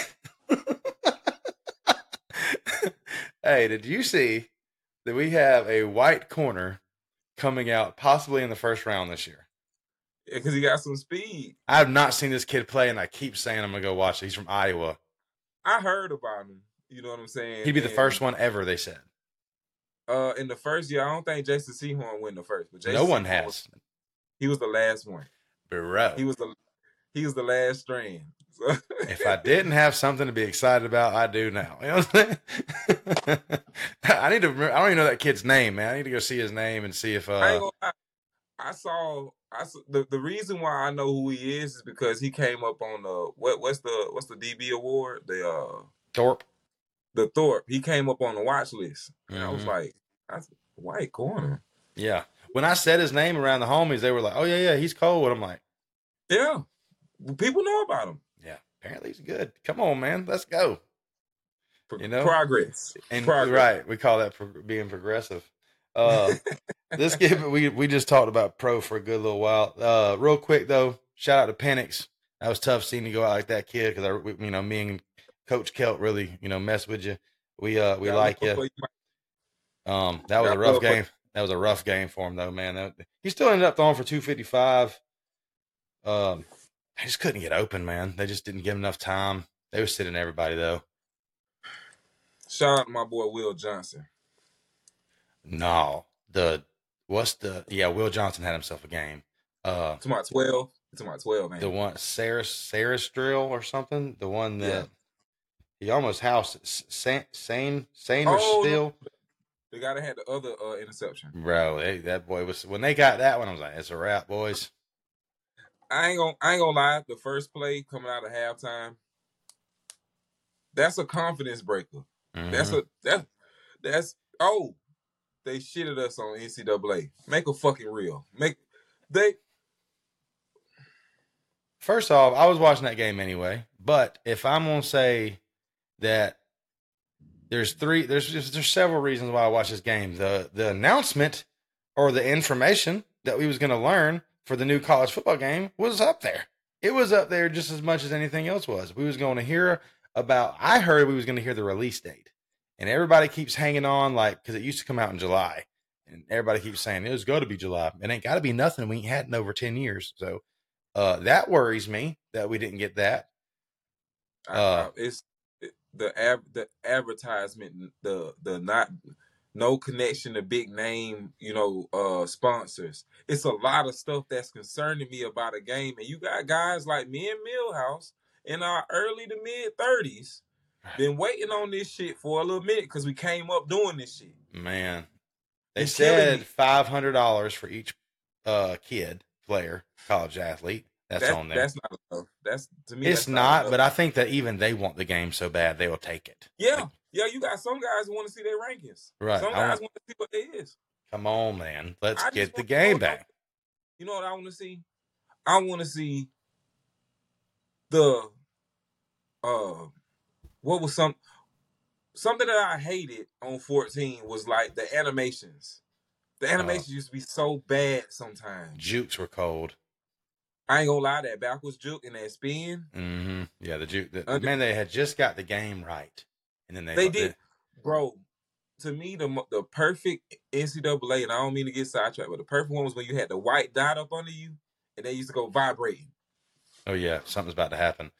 hey, did you see that we have a white corner coming out possibly in the first round this year? Because he got some speed. I have not seen this kid play, and I keep saying I'm gonna go watch it. He's from Iowa. I heard about him. You know what I'm saying? He'd be the first one ever. They said Uh, in the first year, I don't think Jason Sehorn went the first, but Jason no one Sehorn was- has. he was the last one. Bro. He was the he was the last strand. So, [laughs] if I didn't have something to be excited about, I do now. You know what I'm saying? [laughs] I need to. Remember, I don't even know that kid's name, man. I need to go see his name and see if. Uh. I saw. I saw, the the reason why I know who he is is because he came up on the what what's the what's the DB award the uh Thorpe. the Thorpe he came up on the watch list and I was Mhm. like that's white corner Yeah. When I said his name around the homies, they were like, "Oh yeah, yeah, he's cold." And I'm like, yeah people know about him "Yeah, apparently he's good. Come on, man, let's go." You know? progress And Progress. right, we call that pro- being progressive. Uh, this kid, [laughs] we we just talked about pro for a good little while. Uh, real quick though, shout out to Penix. That was tough seeing you go out like that, kid. Because I, we- you know, me and Coach Kelt really, you know, mess with you. We uh, we Got like you. Um, that was a rough game. That was a rough game for him though, man. That, he still ended up throwing for two fifty five. Um, they just couldn't get open, man. They just didn't give him enough time. They were sitting everybody though. shout out to my boy Will Johnson No, the what's the yeah? Will Johnson had himself a game. Uh, to my 12 to my 12 man the one Sarah Sainristil or something. The one that Yeah. he almost housed Sane Sane Sane or Oh, still, the guy that had the other uh, interception bro. They, that boy was when they got that one. I was like, it's a wrap, boys. I ain't gonna I ain't gonna lie the first play coming out of halftime That's a confidence breaker. That's Mhm. a that that's oh they shitted us on NCAA. Make a fucking real. Make they First off, I was watching that game anyway, but if I'm gonna say that there's three, there's just there's several reasons why I watch this game. The the announcement or the information that we was gonna learn for the new college football game was up there. It was up there just as much as anything else was. We was going to hear about. I heard we was going to hear the release date, and everybody keeps hanging on like because it used to come out in July, and everybody keeps saying it was going to be July. It ain't got to be nothing. We ain't had in over ten years, so uh, that worries me that we didn't get that. Uh, it's the ab, the advertisement the the not no connection to big name you know uh sponsors it's a lot of stuff that's concerning me about a game and you got guys like me and millhouse in our early to mid 30s been waiting on this shit for a little minute because we came up doing this shit Man, they It's said five hundred dollars for each uh kid player, college athlete. That's That- on there. that's not enough that's to me it's that's not, but I think that even they want the game so bad they will take it. yeah Like, yeah you got some guys who want to see their rankings Right, some guys want- want to see what they is come on, man. Let's I get the game back. You know what I want to see? I want to see the uh what was some something that I hated on 14 was like the animations. The animations used to be so bad sometimes. Jukes were cold. I ain't gonna lie, that backwards juke and that spin, Mm-hmm. Yeah, the juke. The, Under- man, they had just got the game right, and then they they did, bro. To me, the the perfect NCAA, and I don't mean to get sidetracked, but the perfect one was when you had the white dot up under you, and they used to go vibrating Oh yeah, something's about to happen.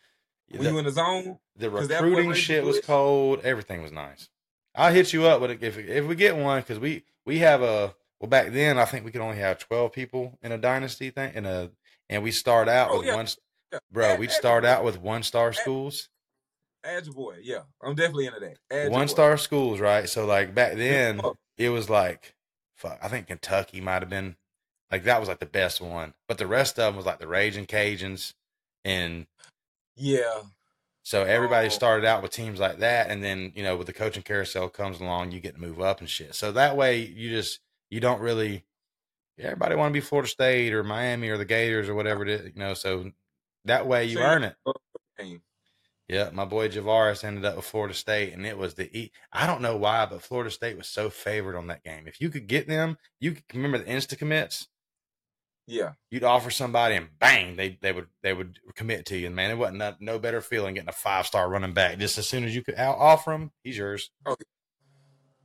When The- you in the zone. The recruiting shit was cold. Everything was nice. I'll hit you up with it if if we get one because we we have a well back then I think we could only have twelve people in a dynasty thing in a and we start out Oh, with yeah. one Yeah. bro we'd start out with one star schools your boy, yeah, I'm definitely into that. One boy. star schools right so like back then it was like fuck I think Kentucky might have been like that was like the best one but the rest of them was like the Raging Cajuns and Yeah, So everybody Oh. started out with teams like that, and then you know, with the coaching carousel comes along, you get to move up and shit. So that way, you just you don't really. Everybody want to be Florida State or Miami or the Gators or whatever it is, you know. So that way you earn it. Yeah, my boy Javaris ended up with Florida State, and it was the e- I don't know why, but Florida State was so favored on that game. If you could get them, you could remember the insta commits. Yeah, You'd offer somebody, and bang, they they would they would commit to you. And man, it wasn't no, no better feeling getting a five star running back. Just as soon as you could out offer him, he's yours. Okay.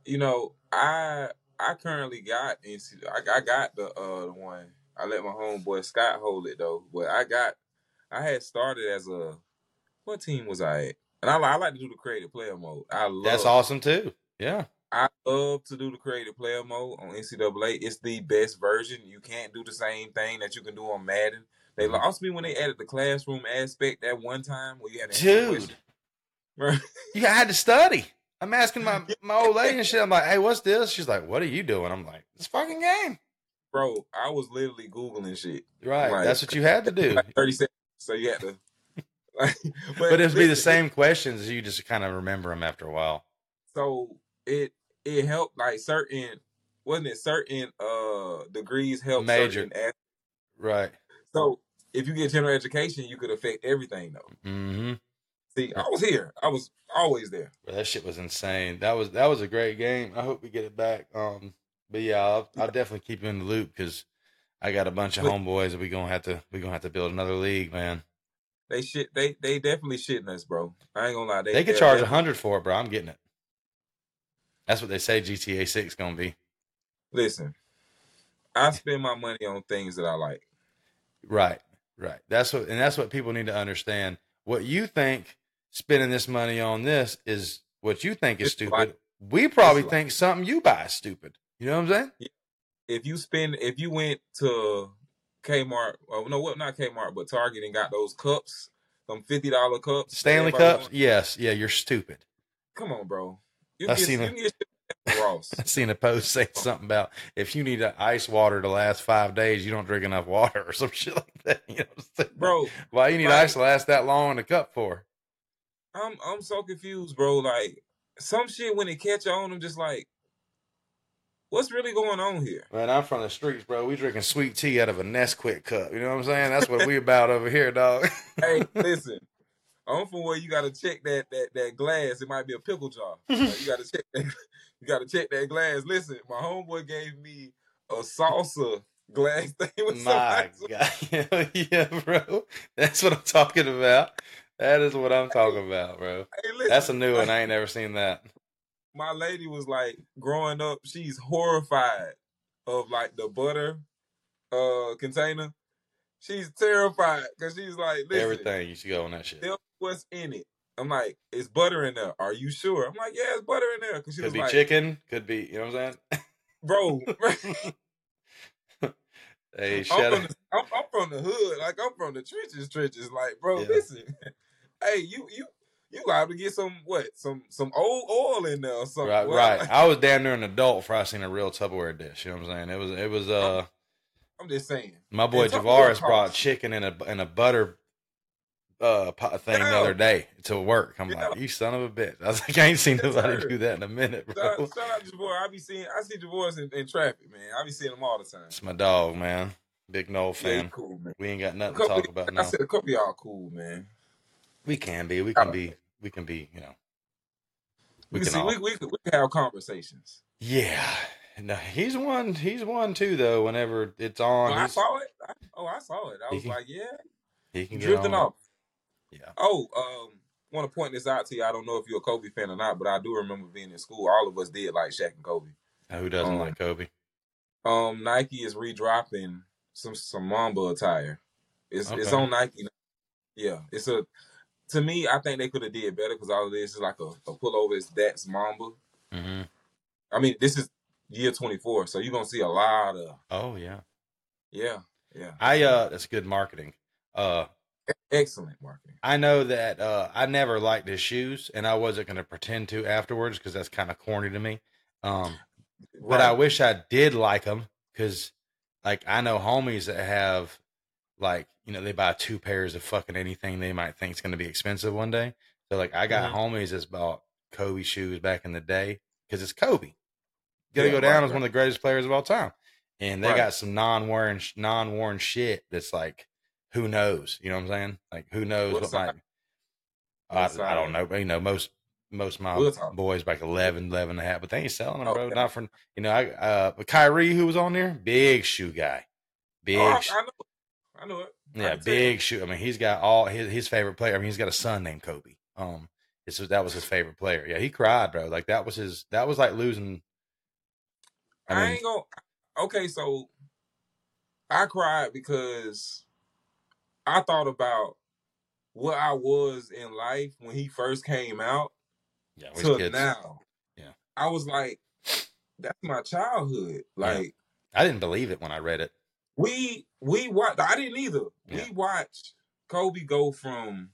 you know, I I currently got NC. I, I got the uh the one. I let my homeboy Scott hold it though, but I got I had started as a what team was I at? And I, I like to do the creative player mode. I love That's awesome too. Yeah, I love to do the creative player mode on NCAA. It's the best version. You can't do the same thing that you can do on Madden. They Mhm. lost me when they added the classroom aspect that one time where you had to dude. You had to study. I'm asking my [laughs] my old lady and shit. I'm like, hey, what's this? She's like, what are you doing? I'm like, it's fucking game. Bro, I was literally googling shit. Right, Right. that's what you had to do. Like thirty seconds, so you had to. [laughs] Like, But it'd be the same questions. You just kind of remember them after a while. So it it helped like certain wasn't it certain uh degrees help Major. certain Right. So if you get general education, you could affect everything though. Mm-hmm. See, I was here. I was always there. But that shit was insane. That was that was a great game. I hope we get it back. Um, but yeah, I'll, I'll definitely keep you in the loop because I got a bunch of homeboys that we gonna have to we gonna have to build another league, man. They shit. They they definitely shitting us, bro. I ain't gonna lie. They, They could charge a hundred for it, bro. I'm getting it. That's what they say GTA Six gonna be. Listen, I spend my money on things that I like. Right, right. That's what, and that's what people need to understand. What you think spending this money on this is what you think is It's stupid. like- we probably like- think something you buy is stupid. You know what I'm saying? If you spend, if you went to Kmart, oh no, what not Kmart, but Target and got those cups, some fifty dollar cups, Stanley Cups, want- yes, yeah, you're stupid. Come on, bro. You get, seen a- can get shit at Ross. I seen a post say oh. something about if you need ice water to last five days, you don't drink enough water or some [laughs] shit like that. You know, what I'm bro. why you need ice to last that long in a cup for? I'm I'm so confused, bro. Like some shit when it catch on, I'm just like, what's really going on here? Man, I'm from the streets, bro. We drinking sweet tea out of a Nesquik cup. You know what I'm saying? That's what we about over here, dog. hey, [laughs] listen. I'm from where you gotta check that that that glass. It might be a pickle jar. [laughs] Like, you gotta check that. [laughs] You gotta check that glass. Listen, my homeboy gave me a salsa glass [laughs] thing with My some God, yeah, bro. That's what I'm talking about. That is what I'm talking about, bro. Hey, listen, That's a new one. I ain't never seen that. my lady was like growing up she's horrified of like the butter uh container she's terrified because she's like listen Everything you should go on that shit. me what's in it i'm like it's butter in there are you sure i'm like yeah it's butter in there she Could was be like chicken. Could be. You know what I'm saying? bro [laughs] [laughs] Hey, I'm from, the, I'm, I'm from the hood like i'm from the trenches trenches like bro Yeah. listen [laughs] hey you you you got to get some what some some old oil in there or something Right, Well, right. I was damn near an adult before I seen a real Tupperware dish. You know what I'm saying? It was, it was. Uh, i'm just saying my boy Javaris brought chicken in a in a butter uh thing the other day to work. I'm Yeah. like, you son of a bitch. [laughs] I was like, I ain't seen nobody do that in a minute, bro. out- shout out Javor. I be seeing, I see Javor in, in traffic, man. I be seeing him all the time. It's my dog, man. Big Nole Yeah, fan. cool, man. We ain't got nothing to talk about I now. said a couple of y'all cool, man. We can be. We can be. We can be. You know. We, We can see, all. we, we, can- we can have conversations. Yeah. No, he's one. He's one too, though. Whenever it's on, Oh, I saw it. I, oh, I saw it. I was like, yeah, he can get drifting on. off. Yeah. Oh, um, want to point this out to you. I don't know if you're a Kobe fan or not, but I do remember being in school. All of us did like Shaq and Kobe. Who doesn't Um, like Kobe? Um, Nike is redropping some some Mamba attire. It's it's on Nike. Yeah, it's a. To me, I think they could have did better because all of this is like a, a pullover. It's that's Mamba. hmm I mean, this is year twenty four, so you're gonna see a lot of Oh yeah. yeah, yeah. I uh, that's good marketing. Uh, excellent marketing. I know that uh, I never liked his shoes, and I wasn't going to pretend to afterwards because that's kind of corny to me. Um, but I wish I did like them because, like, I know homies that have, like, you know, they buy two pairs of fucking anything they might think is going to be expensive one day. So, like, I got Mhm. homies that's bought Kobe shoes back in the day because it's Kobe. Got to Yeah, go down right, as one of the greatest players of all time, and they Right. got some non-worn, non-worn shit that's like, who knows? You know what I'm saying? Like, who knows What what, might. I, I don't know. but You know, most most of my boys like 11, 11 and a half, but they ain't selling them, bro. Okay. Not for you know. I uh, but Kyrie, who was on there, big shoe guy, big, Oh, I, know. I know it. Yeah, big shoe. I mean, he's got all his his favorite player. I mean, he's got a son named Kobe. Um, this was that was his favorite player. Yeah, he cried, bro. Like that was his. That was like losing. I I, mean, ain't gonna. Okay, so I cried because I thought about what I was in life when he first came out yeah, to kids. now. Yeah. I was like, that's my childhood. Like I didn't believe it when I read it. we we watched. I didn't either. Yeah. We watched Kobe go from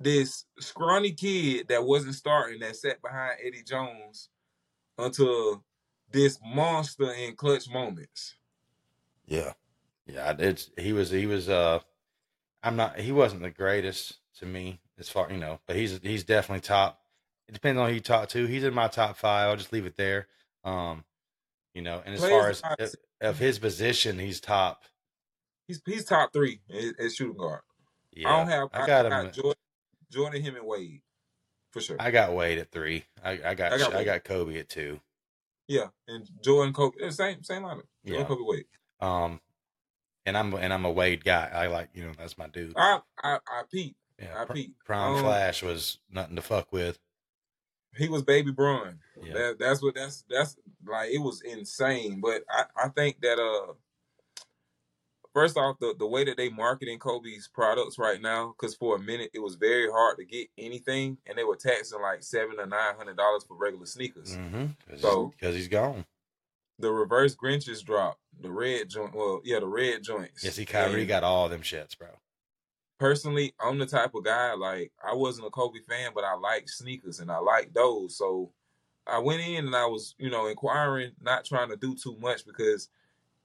this scrawny kid that wasn't starting that sat behind Eddie Jones until this monster in clutch moments. Yeah, yeah. It's he was he was. Uh, I'm not. He wasn't the greatest to me as far you know, but he's he's definitely top. It depends on who you talk to. He's in my top five. I'll just leave it there. Um, you know, and as far as of, his position, he's top. He's he's top three at, at shooting guard. Yeah, I don't have. I got him. Jordan, Jordan, him, and Wade for sure. I got Wade at three. I, I got I got I got Kobe at two. yeah, and Jordan, Kobe, same same lineup. Jordan, Yeah. Kobe, Wade. Um, and I'm and I'm a Wade guy. I like you know that's my dude. I I I peep. Yeah, I Pr- peep. Prime Um, Flash was nothing to fuck with. He was baby Bron. Yeah. That, that's what that's that's like it was insane. But I, I think that uh first off the, the way that they marketing Kobe's products right now, because for a minute it was very hard to get anything and they were taxing like seven or nine hundred dollars for regular sneakers. Mm-hmm. Because So- he's gone. The reverse Grinches dropped. The red joint well, yeah, the red joints. Yeah, see, Kyrie And got all them shits, bro. personally, I'm the type of guy like I wasn't a Kobe fan, but I like sneakers and I like those. So I went in and I was, you know, inquiring, not trying to do too much because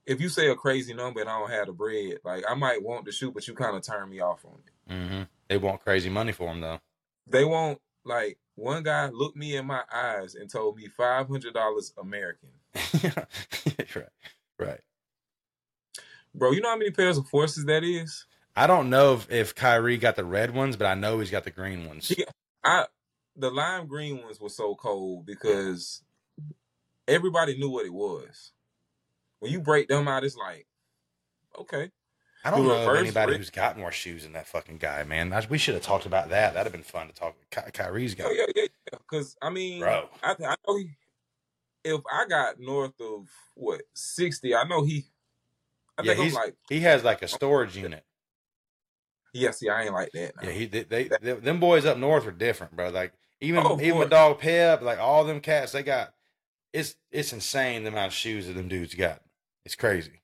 if you say a crazy number and I don't have the bread, like I might want to shoot, but you kind of turn me off on it. Mm-hmm. They want crazy money for them though. They won't like one guy looked me in my eyes and told me five hundred dollars American. [laughs] right, right. Bro, you know how many pairs of forces that is? I don't know if, if Kyrie got the red ones, but I know he's got the green ones. He- I the lime green ones were so cold because everybody knew what it was. When you break them out, it's like, okay. I don't know of anybody who's got more shoes than that fucking guy, man. I, we should have talked about that. That'd have been fun to talk. Ky- Kyrie's got, Oh yeah, yeah, yeah. Because I mean, bro. I, I know he, if I got north of what sixty, I know he. I Yeah, think I'm he's- like, He has like a storage unit. yeah. See, I ain't like that. Yeah, he they, they, they them boys up north are different, bro. Like even Oh, even my dog Pep, like all them cats, they got it's it's insane the amount of shoes that them dudes got. It's crazy.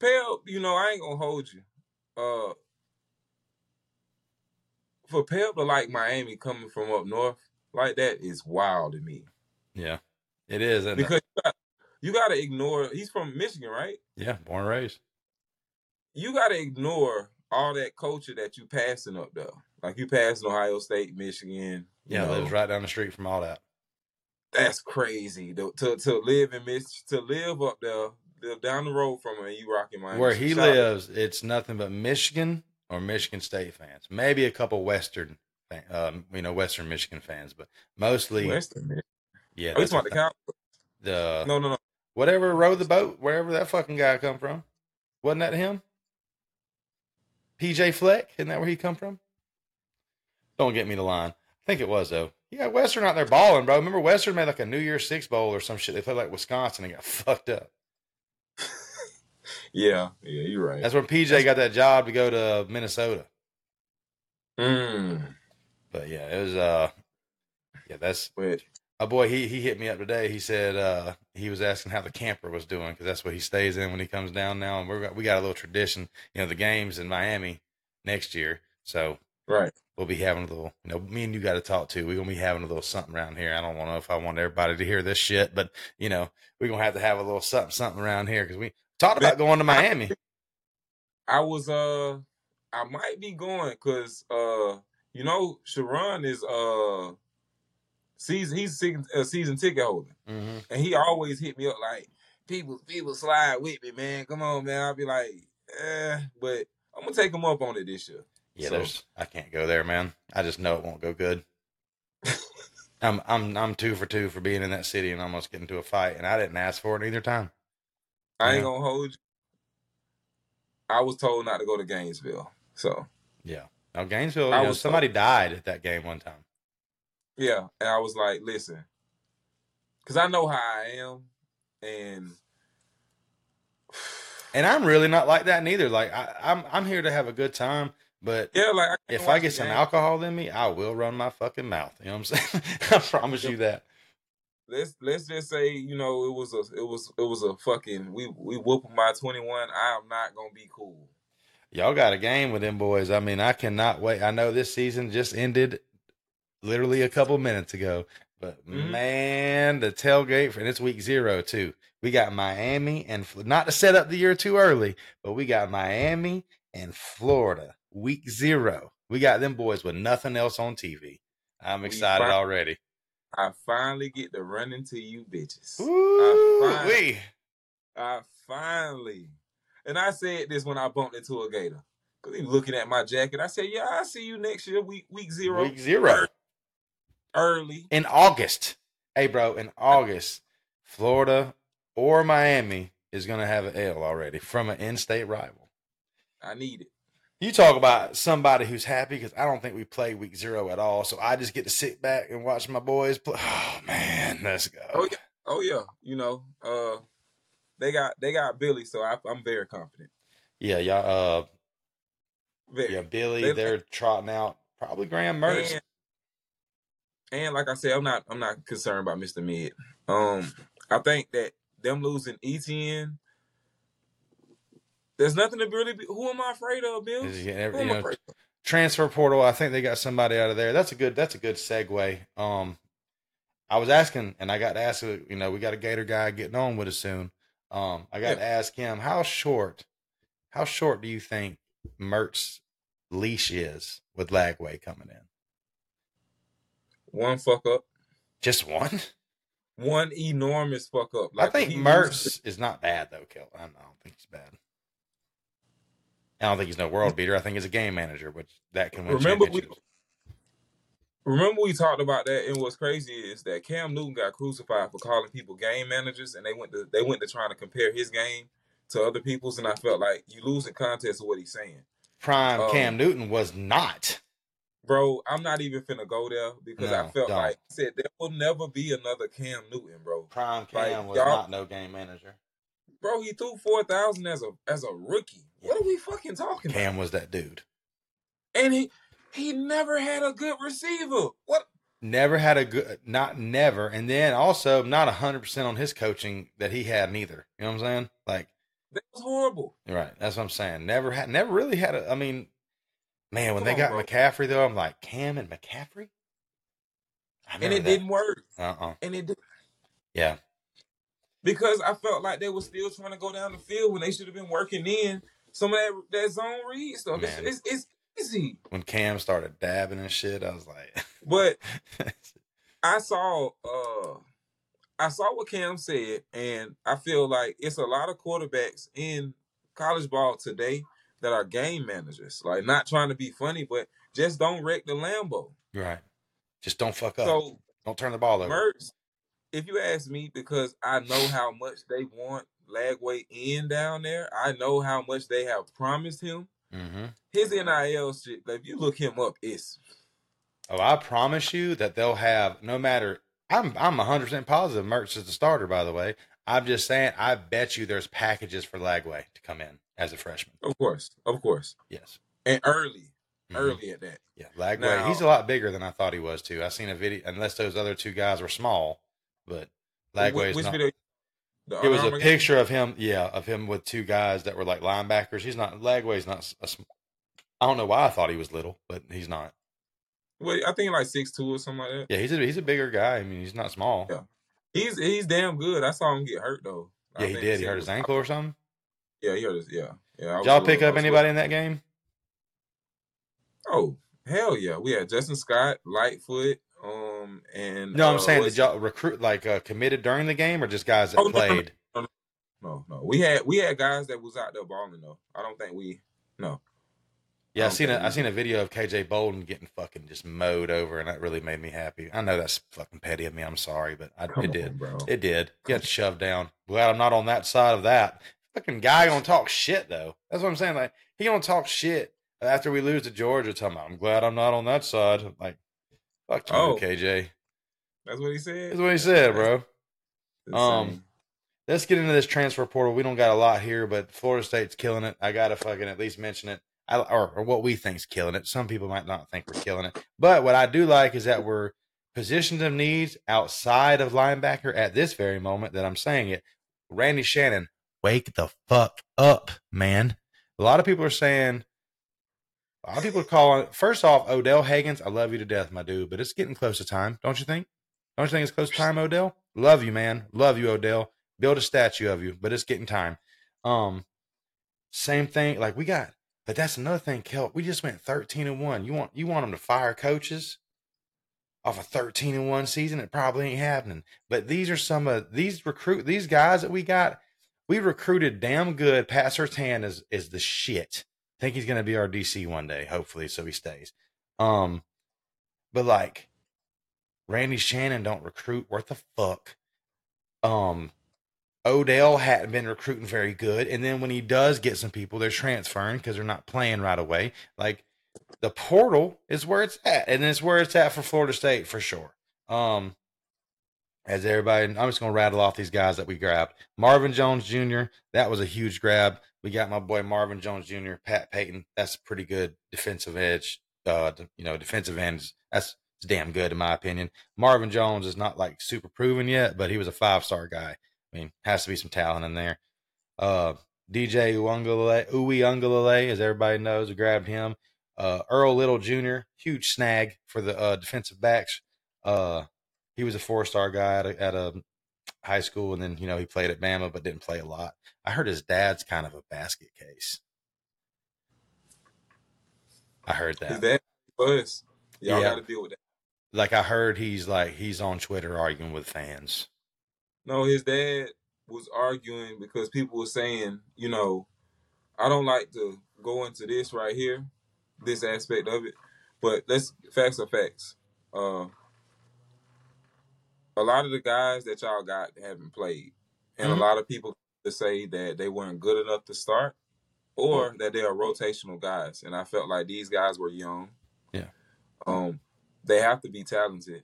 Pell, you know, I ain't gonna hold you. Uh, for Pell to like Miami coming from up north like that is wild to me Yeah, it is. it? because you got, to ignore. He's from Michigan, right? yeah, born and raised. You got to ignore all that culture that you passing up though. Like you passing Ohio State, Michigan. Yeah, know, lives right down the street from all that. that's crazy. To, to to live in Mich, to live up there, live down the road from you rocking Miami. Where he Shout out- lives, it's nothing but Michigan or Michigan State fans. Maybe a couple Western, um, you know, Western Michigan fans, but mostly, Western. Yeah, Oh, you that's the the, Cowboys? the No, no, no. whatever rowed the boat, wherever that fucking guy come from. Wasn't that him? PJ Fleck, isn't that where he come from? Don't get me the line. I think it was though. Yeah, Western out there balling, bro. Remember Western made like a New Year's Six bowl or some shit. They played like Wisconsin and got fucked up. [laughs] Yeah, yeah, you're right. That's when PJ got that job to go to Minnesota. Mm, But yeah, it was uh yeah, that's but a boy he he hit me up today. He said uh he was asking how the camper was doing because that's what he stays in when he comes down now and got- we got a little tradition, you know, the games in Miami next year. So right. we'll be having a little, you know, me and you got to talk too. We're gonna be having a little something around here. I don't know if I want everybody to hear this shit, but you know, we're gonna have to have a little something, something around here because we talked about going to Miami. I was uh, I might be going because uh, you know, Sharon is uh, season he's a season ticket holder, hmm and he always hit me up like, people, people slide with me, man. Come on, man. I'll be like, eh, but I'm gonna take him up on it this year. Yeah, So- there's I can't go there, man. I just know it won't go good. [laughs] I'm I'm I'm two for two for being in that city and almost getting to a fight, and I didn't ask for it either time. I ain't gonna hold you. I was told not to go to Gainesville, so Yeah. Now Gainesville, I know, was somebody died at that game one time. Yeah. And I was like, listen, because I know how I am, and [sighs] And I'm really not like that neither. Like I, I'm I'm here to have a good time, but yeah, like I if I get some game. alcohol in me, I will run my fucking mouth. You know what I'm saying? [laughs] I promise you that. let's let's just say you know it was a it was it was a fucking we we whooping by twenty one. I'm not gonna be cool. Y'all got a game with them boys. I mean, I cannot wait. I know this season just ended literally a couple minutes ago, but Mhm. man, the tailgate for and it's week zero too. We got Miami and not to set up the year too early, but we got Miami and Florida week zero. We got them boys with nothing else on TV. I'm excited already. I finally get to run into you bitches. Ooh, wee. I finally, and I said this when I bumped into a gator because he was looking at my jacket. I said, "Yeah, I see you next year, week week zero, week zero early." in August. Hey, bro, in August, Florida or Miami is going to have an L already from an in-state rival. I need it. You talk about somebody who's happy because I don't think we play week zero at all. So I just get to sit back and watch my boys play. Oh man, let's go. Oh yeah, oh yeah. You know, uh, they got they got Billy, so I, I'm very confident. yeah, y'all. Uh, Very. yeah, Billy, They- they're trotting out probably Graham Mertz. And, like I said, I'm not I'm not concerned about Mr. Mid. Um, I think that them losing ETN, there's nothing to really be. Who am I afraid of, Bill? Is Who you am I know, afraid of? transfer portal. I think they got somebody out of there. That's a good. That's a good segue. Um, I was asking, and I got to ask. You know, we got a Gator guy getting on with us soon. Um, I got Yeah. to ask him how short, how short do you think Mertz leash is with Lagway coming in? One fuck up, Just one? one enormous fuck up. I think Mertz is not bad though, Kel. I don't, think he's bad. I don't think he's no world beater. I think he's a game manager, which that can win Remember we- Remember we talked about that, and what's crazy is that Cam Newton got crucified for calling people game managers, and they went to they went to trying to compare his game to other people's, and I felt like you losing context of what he's saying, Prime um, Cam Newton was not. Bro. I'm not even finna go there because I felt don't. like I said there will never be another Cam Newton, bro. Prime like, Cam was y'all- not no game manager. Bro, he threw four thousand as a as a rookie. What are we fucking talking about? Cam was that dude. And he he never had a good receiver. What? Never had a good, not never, and then also not hundred percent on his coaching that he had neither. You know what I'm saying? Like, That was horrible. right? That's what I'm saying. Never had, never really had a. I mean, man, when Come they on, got bro. McCaffrey though, I'm like Cam and McCaffrey. I And remember it that. didn't work. Uh uh And it did Yeah. because I felt like they were still trying to go down the field when they should have been working in some of that that zone read stuff. It's, Man. it's it's easy. When Cam started dabbing and shit, I was like, But [laughs] I saw uh I saw what Cam said, and I feel like it's a lot of quarterbacks in college ball today that are game managers. Like not trying to be funny, but just don't wreck the Lambo. right. Just don't fuck up. So don't turn the ball over. Mertz, if you ask me, because I know how much they want Lagway in down there, I know how much they have promised him. Mm-hmm. His NIL shit, if you look him up, it's Oh, I promise you that they'll have no matter. I'm I'm 100 percent positive Mertz is the starter. By the way, I'm just saying. I bet you there's packages for Lagway to come in as a freshman. of course, of course, Yes. and early, Mhm. early at that. Yeah, Lagway. Now- he's a lot bigger than I thought he was too. I seen a video, unless those other two guys were small, but Lagway's Which not. video? The It was a game? picture of him, yeah, of him with two guys that were like linebackers. He's not Lagway's not. A, sm- I don't know why I thought he was little, but he's not. Wait, I think like six two or something like that. Yeah, he's a he's a bigger guy. I mean, he's not small. Yeah. He's he's damn good. I saw him get hurt though. I Yeah, he did. He hurt his ankle or something. Yeah, he his. Yeah, yeah. I was y'all pick up anybody in that game? Oh hell yeah, we had Justin Scott, Lightfoot, um, and No, I'm uh, saying did y'all recruit like uh, committed during the game or just guys that Oh, no, no, no. played? No, no, we had we had guys that was out there balling though. I don't think we no. Yeah, I don't seen a think I seen a video of KJ Bolden getting fucking just mowed over, and that really made me happy. I know that's fucking petty of me. I'm sorry, but I, it on, did. bro. It did. Got shoved down. Glad I'm not on that side of that. Fucking guy gonna talk shit though. That's what I'm saying. Like he gonna talk shit after we lose to Georgia. Talking about, I'm glad I'm not on that side. I'm like, fuck you, Oh. KJ. That's what he said. That's what he said, bro. Insane. Um, Let's get into this transfer portal. We don't got a lot here, but Florida State's killing it. I gotta fucking at least mention it, I, or, or what we think's killing it. Some people might not think we're killing it, but what I do like is that we're positions of needs outside of linebacker at this very moment that I'm saying it. Randy Shannon, wake the fuck up, man. A lot of people are saying. A lot of people are calling. First off, Odell Haggins, I love you to death, my dude, but it's getting close to time, don't you think? Don't you think it's close to time, Odell? Love you, man. Love you, Odell build a statue of you, but it's getting time. Um, same thing. Like we got, but that's another thing, Kel. We just went thirteen and one. You want you want them to fire coaches off a thirteen and one season? It probably ain't happening. But these are some of these recruit these guys that we got. We recruited damn good. Pat Surtain is is the shit. Think he's gonna be our DC one day, hopefully, so he stays. Um, but like Randy Shannon don't recruit worth the fuck. Um, Odell hadn't been recruiting very good, and then when he does get some people, they're transferring because they're not playing right away. Like the portal is where it's at, and it's where it's at for Florida State for sure. Um, as everybody, I'm just gonna rattle off these guys that we grabbed. Marvin Jones Jr. That was a huge grab. We got my boy Marvin Jones Jr. Pat Payton. That's a pretty good defensive edge. Uh, you know, defensive ends. That's damn good in my opinion. Marvin Jones is not like super proven yet, but he was a five star guy. I mean, has to be some talent in there. Uh, DJ Uiagalelei, Uwe as everybody knows, grabbed him. Uh, Earl Little Jr., huge snag for the uh, defensive backs. Uh, he was a four star guy at a, at a high school, and then you know he played at Bama, but didn't play a lot. I heard his dad's kind of a basket case. I heard His that. dad was. Y'all Yeah. got to deal with that. Like I heard he's like he's on Twitter arguing with fans. No, his dad was arguing because people were saying, you know, I don't like to go into this right here, this aspect of it, but let's facts are facts. Uh, a lot of the guys that y'all got haven't played, and a lot of people to say that they weren't good enough to start, or that they are rotational guys. And I felt like these guys were young. Yeah. Um, they have to be talented.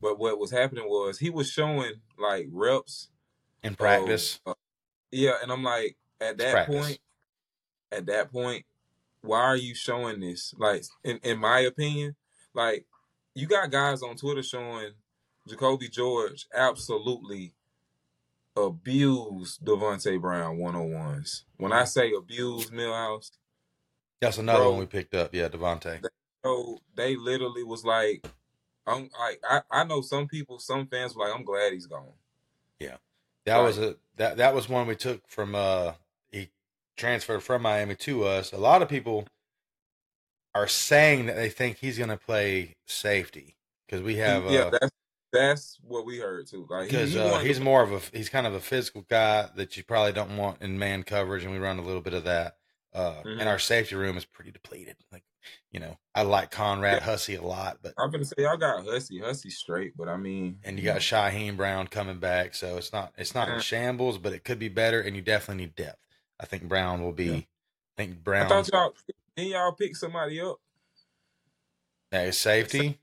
But what was happening was he was showing like reps In practice, of, uh, yeah, and I'm like, at that practice. point, at that point, why are you showing this? Like, in, in my opinion, like you got guys on Twitter showing Jacolby George absolutely abused Davonte Brown one on ones. When I say abuse Millhouse, that's another bro. one we picked up. Yeah, Davonte. so they literally was like, I'm like, I, I know some people, some fans were like, I'm glad he's gone. Yeah. That Right. was a that that was one we took from uh he transferred from Miami to us. A lot of people are saying that they think he's going to play safety because we have yeah, uh that's that's what we heard too. Like he, because he uh, he's to- more of a he's kind of a physical guy that you probably don't want in man coverage, and we run a little bit of that. Uh, Mhm. And our safety room is pretty depleted. Like, you know, I like Conrad Hussey a lot, but I'm gonna say y'all got Hussey, Hussey straight, but I mean, and you got Shyheim Brown coming back, so it's not it's not in shambles, but it could be better, and you definitely need depth. I think Brown will be. Yeah. I think I Brown thought y'all didn't y'all pick somebody up. as safety.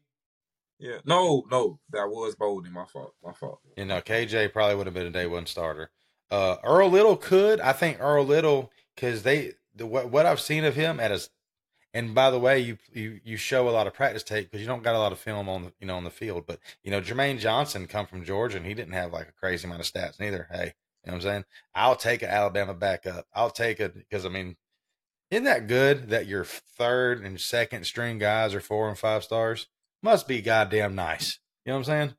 Yeah, no, no, that was Bolden. My fault. My fault. You know, KJ probably would have been a day one starter. Uh, Earl Little could. I think Earl Little because they the what, what I've seen of him at his. And by the way, you you you show a lot of practice tape because you don't got a lot of film on the you know on the field. But you know, Jermaine Johnson come from Georgia and he didn't have like a crazy amount of stats neither. Hey, you know what I'm saying? I'll take an Alabama backup. I'll take it because I mean, isn't that good that your third and second string guys are four and five stars? Must be goddamn nice. You know what I'm saying?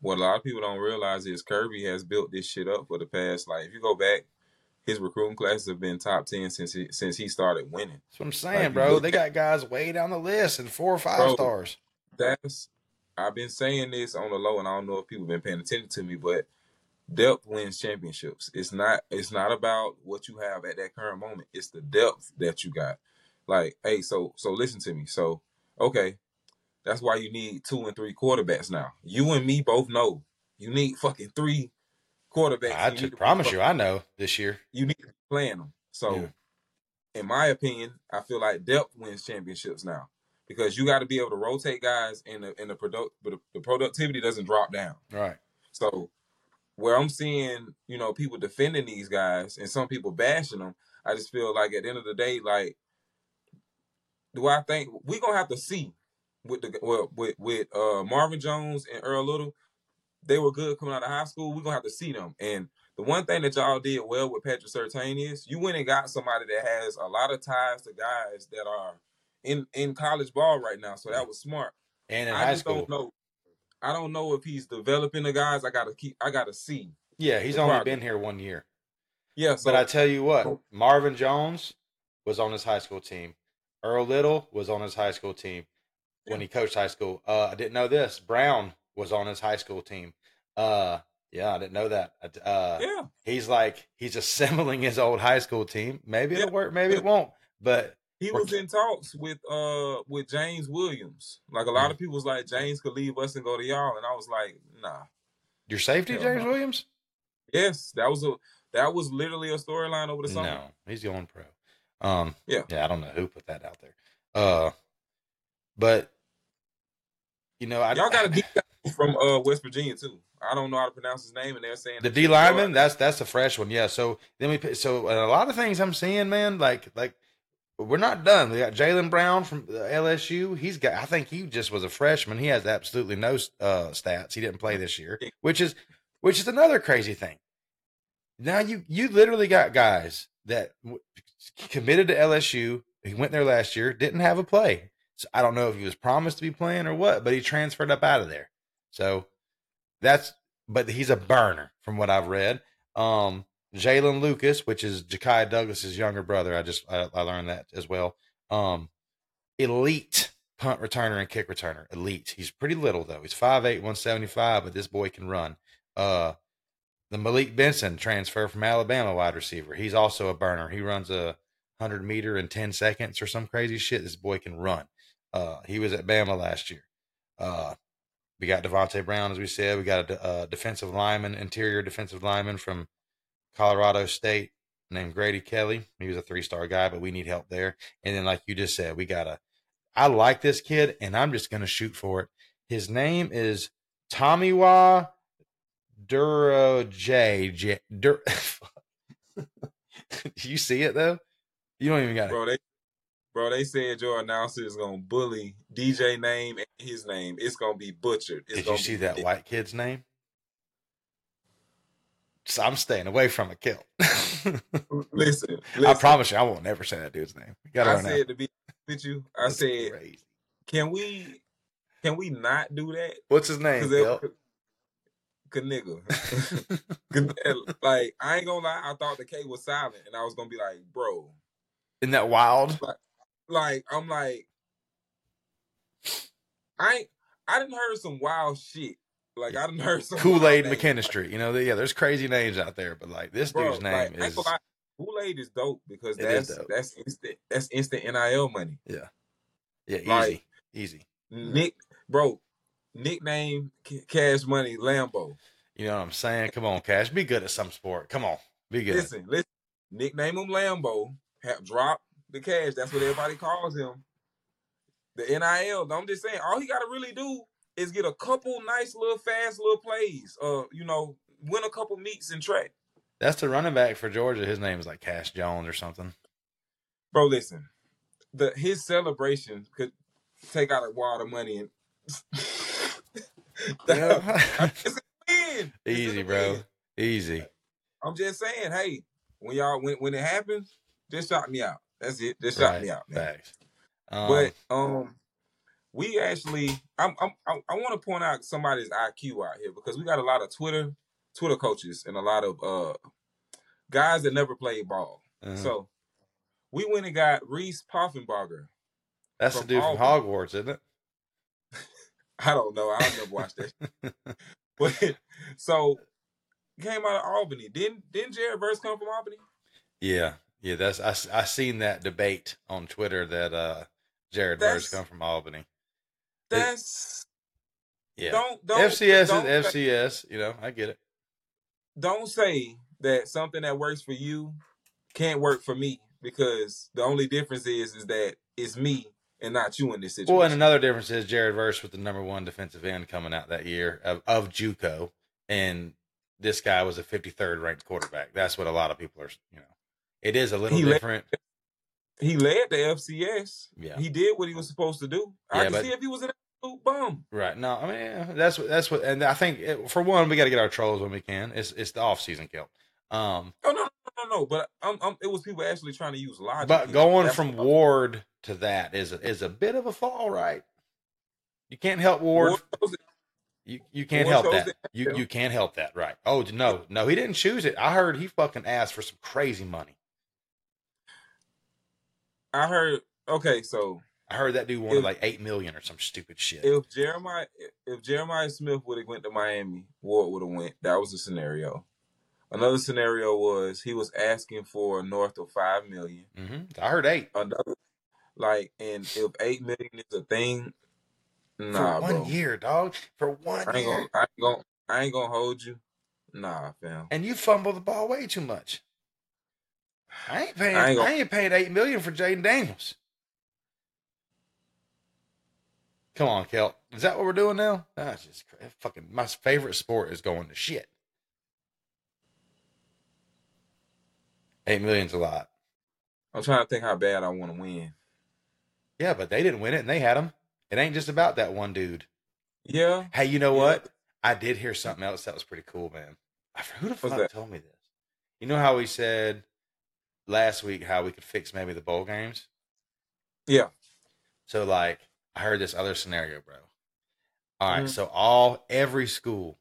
What a lot of people don't realize is Kirby has built this shit up for the past. Like, if you go back, his recruiting classes have been top ten since he since he started winning. That's what I'm saying, Like, bro. They got guys way down the list and four or five Bro. stars. That's I've been saying this on the low, and I don't know if people have been paying attention to me, but depth wins championships. It's not it's not about what you have at that current moment. It's the depth that you got. Like, hey, so so listen to me. So, okay, that's why you need two and three quarterbacks now. You and me both know you need fucking three quarterbacks. I You promise you, I know this year. you need to plan them. So, Yeah. in my opinion, I feel like depth wins championships now because you got to be able to rotate guys, and the and the product the, the productivity doesn't drop down. Right. So, where I'm seeing you know people defending these guys and some people bashing them, I just feel like at the end of the day, like, do I think we're gonna have to see with the well with with uh Marvin Jones and Earl Little, they were good coming out of high school. We're gonna have to see them. And the one thing that y'all did well with Patrick Surtain is you went and got somebody that has a lot of ties to guys that are in in college ball right now. So that was smart. And in I high just school, don't know. I don't know if he's developing the guys. I gotta keep. I gotta see. yeah, he's only progress. been here one year. Yeah. So but I tell you what, Marvin Jones was on his high school team. Earl Little was on his high school team when he coached high school. Uh, I didn't know this. Brown was on his high school team. Uh, yeah, I didn't know that. Uh, yeah, he's like he's assembling his old high school team. Maybe it'll work, maybe it [laughs] won't. But he was in talks with uh with James Williams. Like a lot of people was like James could leave us and go to y'all, and I was like, nah. your safety, Hell James no. Williams? Yes, that was a that was literally a storyline over the summer. No, he's going pro. Um, Yeah. yeah, I don't know who put that out there. Uh, but you know, I Y'all got a D from uh West Virginia too. I don't know how to pronounce his name, and they're saying the D lineman. That's that's the fresh one. Yeah. So then we so a lot of things I'm seeing, man. Like like we're not done. We got Jalen Brown from LSU. He's got. I think he just was a freshman. He has absolutely no uh, stats. He didn't play this year, which is which is another crazy thing. Now you you literally got guys that w- committed to LSU. He went there last year, didn't have a play. So I don't know if he was promised to be playing or what, but he transferred up out of there. So that's but he's a burner from what I've read. Um, Jaylin Lucas, which is Ja'Kai Douglas's younger brother. I just I, I learned that as well. Um, elite punt returner and kick returner. Elite. He's pretty little though. He's 5'8", 175, but this boy can run. Uh, the Malik Benson transfer from Alabama wide receiver. He's also a burner. He runs a hundred meter in ten seconds or some crazy shit. This boy can run. Uh, he was at Bama last year. Uh, we got Davonte Brown, as we said. We got a, a defensive lineman, interior defensive lineman from Colorado State named Grady Kelly. He was a three star guy, but we need help there. And then, like you just said, we got a. I like this kid, and I'm just gonna shoot for it. His name is Tomiwa Duro J. J Dur- [laughs] you see it though? You don't even got it. Bro, they bro, they said your announcer is gonna bully DJ name and his name. It's gonna be butchered. It's Did you see that white kid's name? So I'm staying away from a kill. Listen, [laughs] listen. I promise you, I won't never say that dude's name. You gotta I run out. said to be with you. I That's said, crazy. can we can we not do that? What's his name? Cause Kel? it, [laughs] [laughs] cause nigga. 'Cause, like I ain't gonna lie, I thought the K was silent, and I was gonna be like, bro, Isn't that wild? like I'm like, I I didn't heard some wild shit. Like I didn't heard some Kool Aid. McKinstry. You know, yeah, there's crazy names out there, but like this Bro, dude's name like, is Kool Aid is dope because that's dope. that's instant that's instant nil money. yeah, yeah, easy, like- easy. Nick, bro, nickname Cash Money Lambo. You know what I'm saying? Come on, Cash, be good at some sport. Come on, be good. Listen, listen. Nickname him Lambo. Have drop the cash. That's what everybody calls him. The NIL. I'm just saying, all he got to really do is get a couple nice little fast little plays. Uh, you know, win a couple meets and track. That's the running back for Georgia. His name is like Cash Jones or something. Bro, listen. The his celebration could take out a wad of money and [laughs] Yeah. [laughs] It's a win. [laughs] It's easy, bro. win. Easy. I'm just saying, hey, when y'all when when it happens, just shout me out. That's it. Just shout Right. me out, man. Um, But um, we actually, I'm, I'm, I'm I want to point out somebody's IQ out here because we got a lot of Twitter, Twitter coaches and a lot of uh guys that never played ball. uh-huh. So we went and got Reese Poffenbarger. that's the dude from Hogwarts, isn't it? [laughs] I don't know. I never watched that. [laughs] but so came out of Albany. Didn't didn't Jared Verse come from Albany? Yeah, yeah. That's I, I seen that debate on Twitter that uh Jared Verse come from Albany. That's Yeah. don't don't FCS don't is FCS. You know, I get it. don't say that something that works for you can't work for me because the only difference is is that it's me and not you in this situation. Well, and another difference is Jared Verse with the number one defensive end coming out that year of, of JUCO, and this guy was a 53rd ranked quarterback. That's what a lot of people are. You know, it is a little He different. he led the FCS. Yeah. He did what he was supposed to do. Yeah, I can but- see if he was an absolute bum. Right. No, I mean that's what that's what, and I think it, for one, we got to get our trolls when we can. It's it's the off season kill. Um, Oh no, no, no, no. But um, um, it was people actually trying to use logic. but going That's from Ward to that is a, is a bit of a fall, right? You can't help Ward. Ward. You you can't Ward help that. You you can't help that, right? Oh no, no, he didn't choose it. I heard he fucking asked for some crazy money. I heard. Okay, so I heard that dude wanted If- like eight million or some stupid shit. if Jeremiah if Jeremiah Smith would have went to Miami, Ward would have went. That was the scenario. Another scenario was he was asking for north of five million. hmm I heard eight Another like, and if eight million is a thing, nah, for one bro. year, dog. For one I ain't year, gonna, I ain't gonna, I ain't gonna hold you. Nah, fam. and you fumble the ball way too much. I ain't paying. I I ain't ain't, gonna- paying eight million for Jayden Daniels. Come on, Kel. Is that what we're doing now? Ah, That's just cra- fucking. My favorite sport is going to shit. Eight million's a lot. I'm trying to think how bad I want to win. Yeah, but they didn't win it, and they had him. It ain't just about that one dude. Yeah, Hey, you know Yeah. what? I did hear something else that was pretty cool, man. I, who the What's fuck that? told me this? You know how we said last week how we could fix maybe the bowl games? yeah. So like I heard this other scenario, bro. All right, Mhm. so all every school,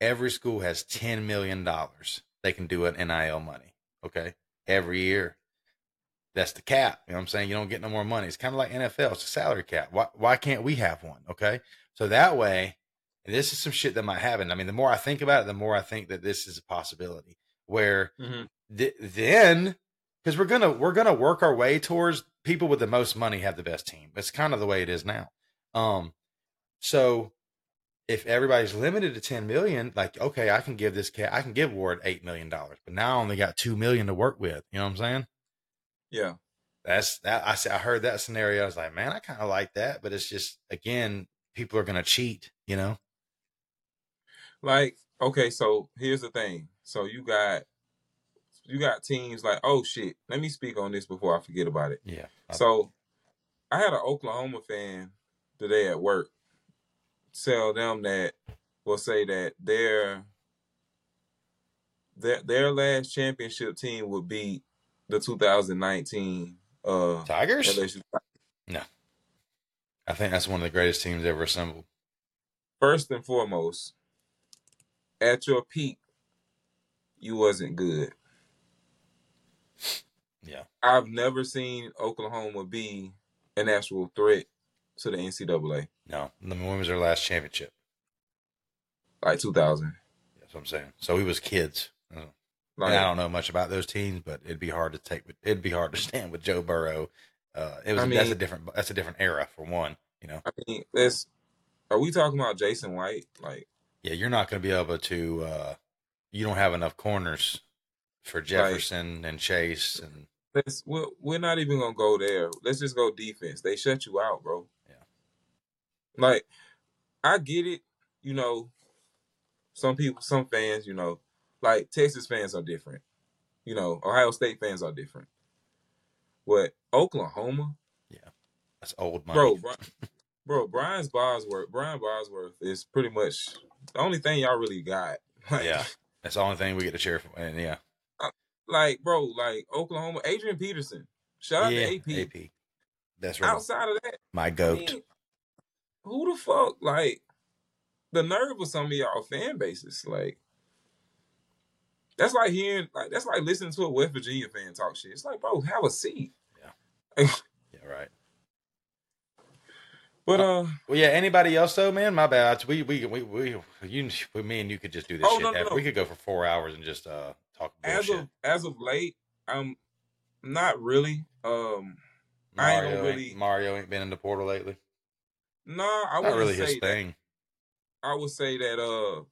every school has ten million dollars. They can do it in NIL money. Okay. Every year. That's the cap. You know what I'm saying? You don't get no more money. It's kind of like NFL. It's a salary cap. Why why can't we have one? Okay. So that way, this is some shit that might happen. I mean, the more I think about it, the more I think that this is a possibility. Where Mhm. th- then, because we're gonna we're gonna work our way towards people with the most money have the best team. It's kind of the way it is now. Um, so if everybody's limited to 10 million, like, okay, I can give this cat, I can give Ward $8 million, but now I only got 2 million to work with. You know what I'm saying? Yeah. That's that. I, said- I heard that scenario. I was like, man, I kind of like that, but it's just, again, people are going to cheat, you know? Like, okay, so here's the thing. So you got you got teams like, oh shit, let me speak on this before I forget about it. Yeah. So I had an Oklahoma fan today at work tell them that will say that their their their last championship team would be the 2019 uh Tigers? LSU. I think that's one of the greatest teams ever assembled. First and foremost, at your peak, you wasn't good. Yeah. I've never seen Oklahoma be an actual threat to the NCAA No, the when was their last championship? like 2000. That's what I'm saying. So we was kids. Like, I don't know much about those teams, but it'd be hard to take. It'd be hard to [laughs] stand with Joe Burrow. Uh, it was I mean, that's a different that's a different era for one. You know, I mean, let's. Are we talking about Jason White? Like, yeah, you're not going to be able to. Uh, you don't have enough corners for Jefferson and Chase and let's. We're, we're not even gonna go there. Let's just go defense. They shut you out, bro. Yeah. Like, I get it. You know, some people, some fans, you know, like Texas fans are different. You know, Ohio State fans are different. But Oklahoma, yeah, that's old money. bro, [laughs] Bri- bro, Brian's Bosworth, Brian Bosworth is pretty much the only thing y'all really got. [laughs] Like, Yeah. That's the only thing we get to cheer for. And yeah, like bro, like Oklahoma, Adrian Peterson. Shout out yeah, to AP. AP. That's right. Outside of that, My I goat. mean, who the fuck? Like the nerve of some of y'all fan bases, like that's like hearing, like that's like listening to a West Virginia fan talk shit. It's like, bro, have a seat. yeah, [laughs] yeah. right. But uh, Well, yeah. Anybody else though, man? My bad. We we we we you me and you could just do this Oh, shit. no, no, no. We could go for four hours and just uh talk as of as of late, I'm not really. Um, I ain't Mario, ain't, Mario ain't been in the portal lately. no, I Not wouldn't really say his that. thing. I would say that uh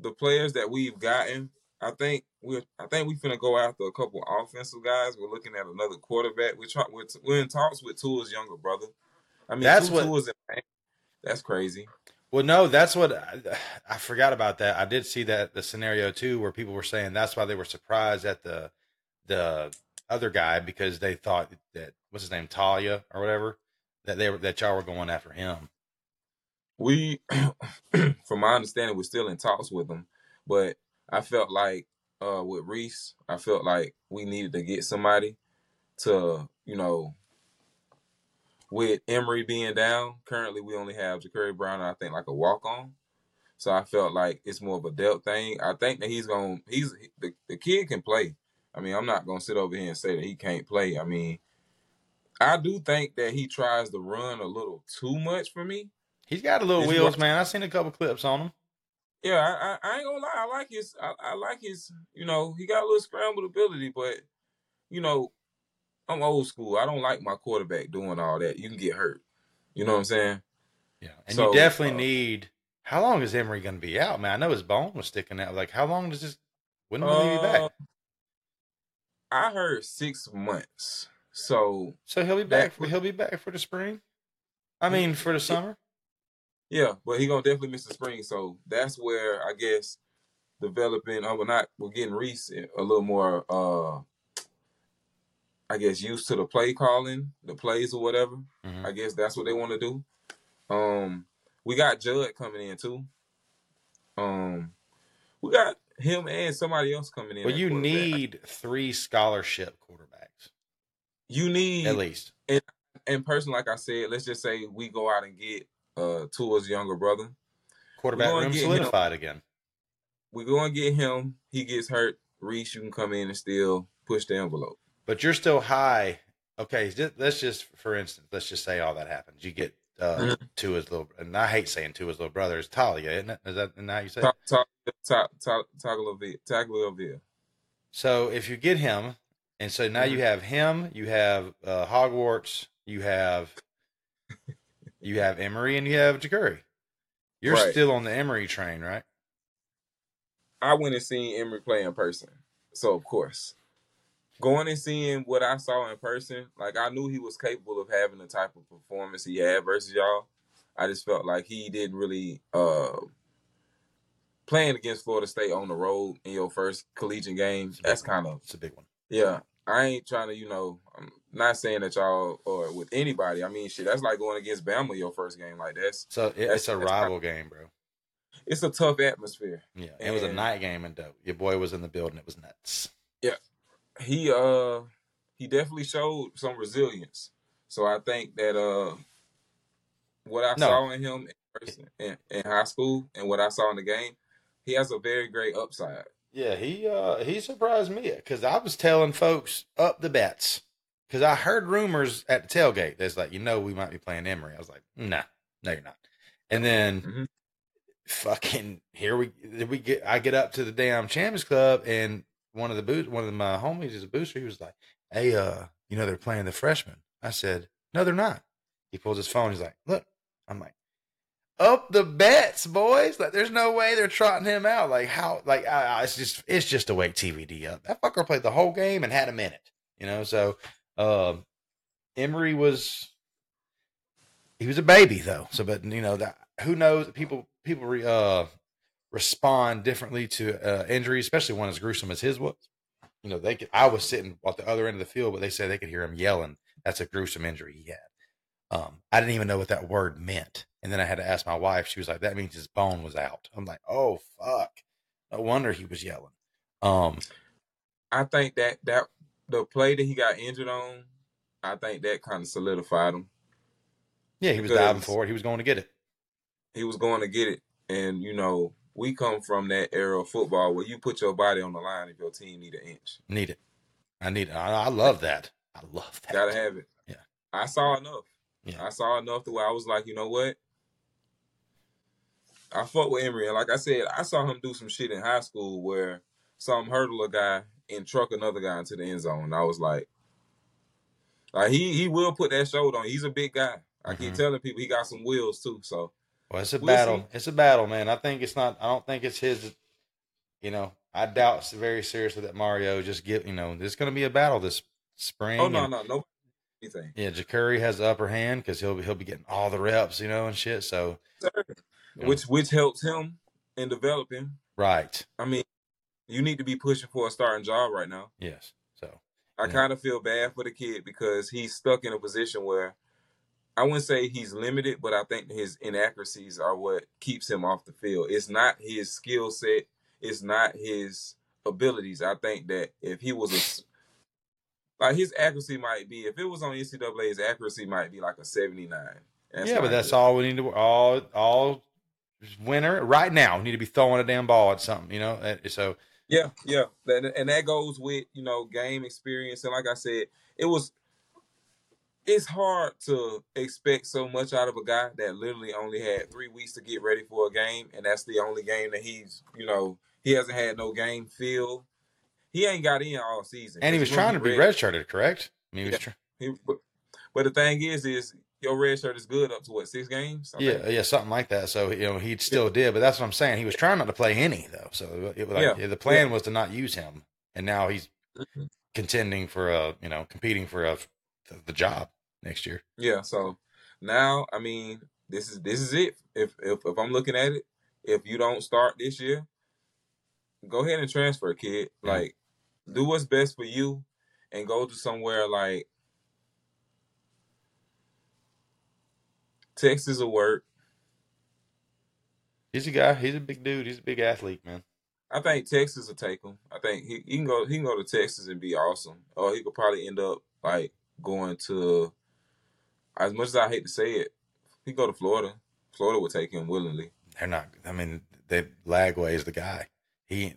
the players that we've gotten, I think we're I think we finna go after a couple offensive guys. We're looking at another quarterback. We're trying we're, we're in talks with Tua's younger brother. I mean, That's two what- Tua's in that's crazy. Well, no, that's what I, I forgot about that. I did see that the scenario too, where people were saying that's why they were surprised at the the other guy because they thought that what's his name Talia or whatever that they were that y'all were going after him. We, [clears throat] from my understanding, we're still in talks with them, but I felt like uh with Reese, I felt like we needed to get somebody to you know. With Emory being down, currently we only have Jacurri Brown, I think like a walk on. So I felt like it's more of a depth thing. I think that he's going. to He's the the kid can play. I mean, I'm not gonna sit over here and say that he can't play. I mean, I do think that he tries to run a little too much for me. He's got a little It's wheels, what- man. I've seen a couple clips on him. Yeah, I, I, I ain't gonna lie. I like his. I, I like his. You know, he got a little scrambled ability, but you know, I'm old school. I don't like my quarterback doing all that. You can get hurt. You know what I'm saying? Yeah, and So, you definitely uh, need. How long is Emory going to be out, man? I know his bone was sticking out. Like, how long does this? When will he be back? Uh, I heard six months. So So he'll be back. For, he'll be back for the spring. I mean, for the summer. yeah, but he gonna definitely miss the spring. So that's where I guess developing. Oh, we're not. We're getting Reese a little more. uh I guess used to the play calling, the plays or whatever. Mhm. I guess that's what they want to do. Um, we got Judd coming in too. Um, we got him and somebody else coming in. Well, you need three scholarship quarterbacks you need at least. and person like I said. Let's just say we go out and get uh Tua's younger brother. Quarterback room get him. solidified again. We go and get him. He gets hurt. Reese, you can come in and still push the envelope. But you're still high. Okay, let's just for instance, let's just say all that happens. You get uh, Mhm. to his little, and I hate saying to his little brother. It's Talia, isn't it? Is that how you say? Tagovailoa. Tagovailoa. So if you get him, and so now you have him, you have uh, Hogwarts, you have you have Emory, and you have Jacurri. You're Right. still on the Emory train, right? I went and seen Emory play in person, so of course, going and seeing what I saw in person, like I knew he was capable of having the type of performance he had versus y'all. I just felt like he didn't really uh playing against Florida State on the road in your first collegiate game. It's a big That's kind of It's a big one. yeah. I ain't trying to, you know, I'm not saying that y'all or with anybody. I mean, shit, that's like going against Bama your first game. Like that's So it, That's- it's a rival game, bro. it's a tough atmosphere. Yeah, it was a night game and dope. Your boy was in the building. It was nuts. He uh he definitely showed some resilience. So I think that uh what I No. saw in him in person in, in high school and what I saw in the game, he has a very great upside. Yeah, he uh he surprised me because I was telling folks up the bets because I heard rumors at the tailgate. That's like, you know, we might be playing Emory. I was like, nah, no, you're not. And then Mhm. fucking here we we get. I get up to the damn Champions Club and one of the boot one of my homies is a booster. He was like, hey, uh, you know they're playing the freshmen. I said, no, they're not. He pulls his phone. He's like, look. I'm like, up the bets, boys. Like, there's no way they're trotting him out. Like, how? Like, I, I, it's just, it's just to wake TVD up. That fucker played the whole game and had a minute. You know, so um, Emory was, he was a baby though. So, but you know that who knows? People, people re, uh, respond differently to uh, injuries, especially one as gruesome as his was. You know, they could. I was sitting at the other end of the field, but they said they could hear him yelling. That's a gruesome injury he had. Um, I didn't even know what that word meant. And then I had to ask my wife. She was like, that means his bone was out. I'm like, oh, fuck. No wonder he was yelling. Um, I think that that the play that he got injured on, I think that kind of solidified him. yeah, he was diving for it. He was going to get it. He was going to get it, and you know we come from that era of football where you put your body on the line if your team need an inch. Need it. I need it. I, I love that. I love that. Gotta have it. Yeah. I saw enough. Yeah. I saw enough to where I was like, you know what? I fuck with Emory. And like I said, I saw him do some shit in high school where some hurdle a guy and truck another guy into the end zone. And I was like, like he he will put that shoulder on. He's a big guy. I keep Mhm. telling people he got some wheels too. So Well, it's a We'll battle. see. It's a battle, man. I think it's not. I don't think it's his. You know, I doubt very seriously that Mario just get. You know, there's going to be a battle this spring. oh no and- no no anything. Yeah, Jacurri has the upper hand because he'll be he'll be getting all the reps, you know, and shit. So Yeah. Which which helps him in developing. right, I mean, you need to be pushing for a starting job right now. yes. So I Yeah. kind of feel bad for the kid because he's stuck in a position where I wouldn't say he's limited, but I think his inaccuracies are what keeps him off the field. It's not his skill set, it's not his abilities. I think that if he was a like his accuracy might be if it was on NCAA, his accuracy might be like a seventy nine. yeah, but that's all we need to all all winner right now. We need to be throwing a damn ball at something, you know. Uh, so Yeah, yeah, and that goes with you know game experience. And like I said, it was it's hard to expect so much out of a guy that literally only had three weeks to get ready for a game, and that's the only game that he's you know he hasn't had no game feel. He ain't got in all season, and he was trying to be red- redshirted, correct? I mean, he was Yeah. He, but, but the thing is, is your red shirt is good up to what six games? I think? yeah, yeah, something like that. So you know, he still did, but that's what I'm saying. He was trying not to play any though. So it was like, Yeah, the plan was to not use him, and now he's Mhm. contending for a you know competing for a the job next year. Yeah, so now I mean this is this is it. If if if I'm looking at it, if you don't start this year, go ahead and transfer, kid. Like do what's best for you and go to somewhere like Texas will work. He's a guy. He's a big dude. He's a big athlete, man. I think Texas will take him. I think he, he can go he can go to Texas and be awesome. Or he could probably end up like going to as much as I hate to say it, he go to Florida. Florida would take him willingly. They're not. I mean, they Lagway is the guy. He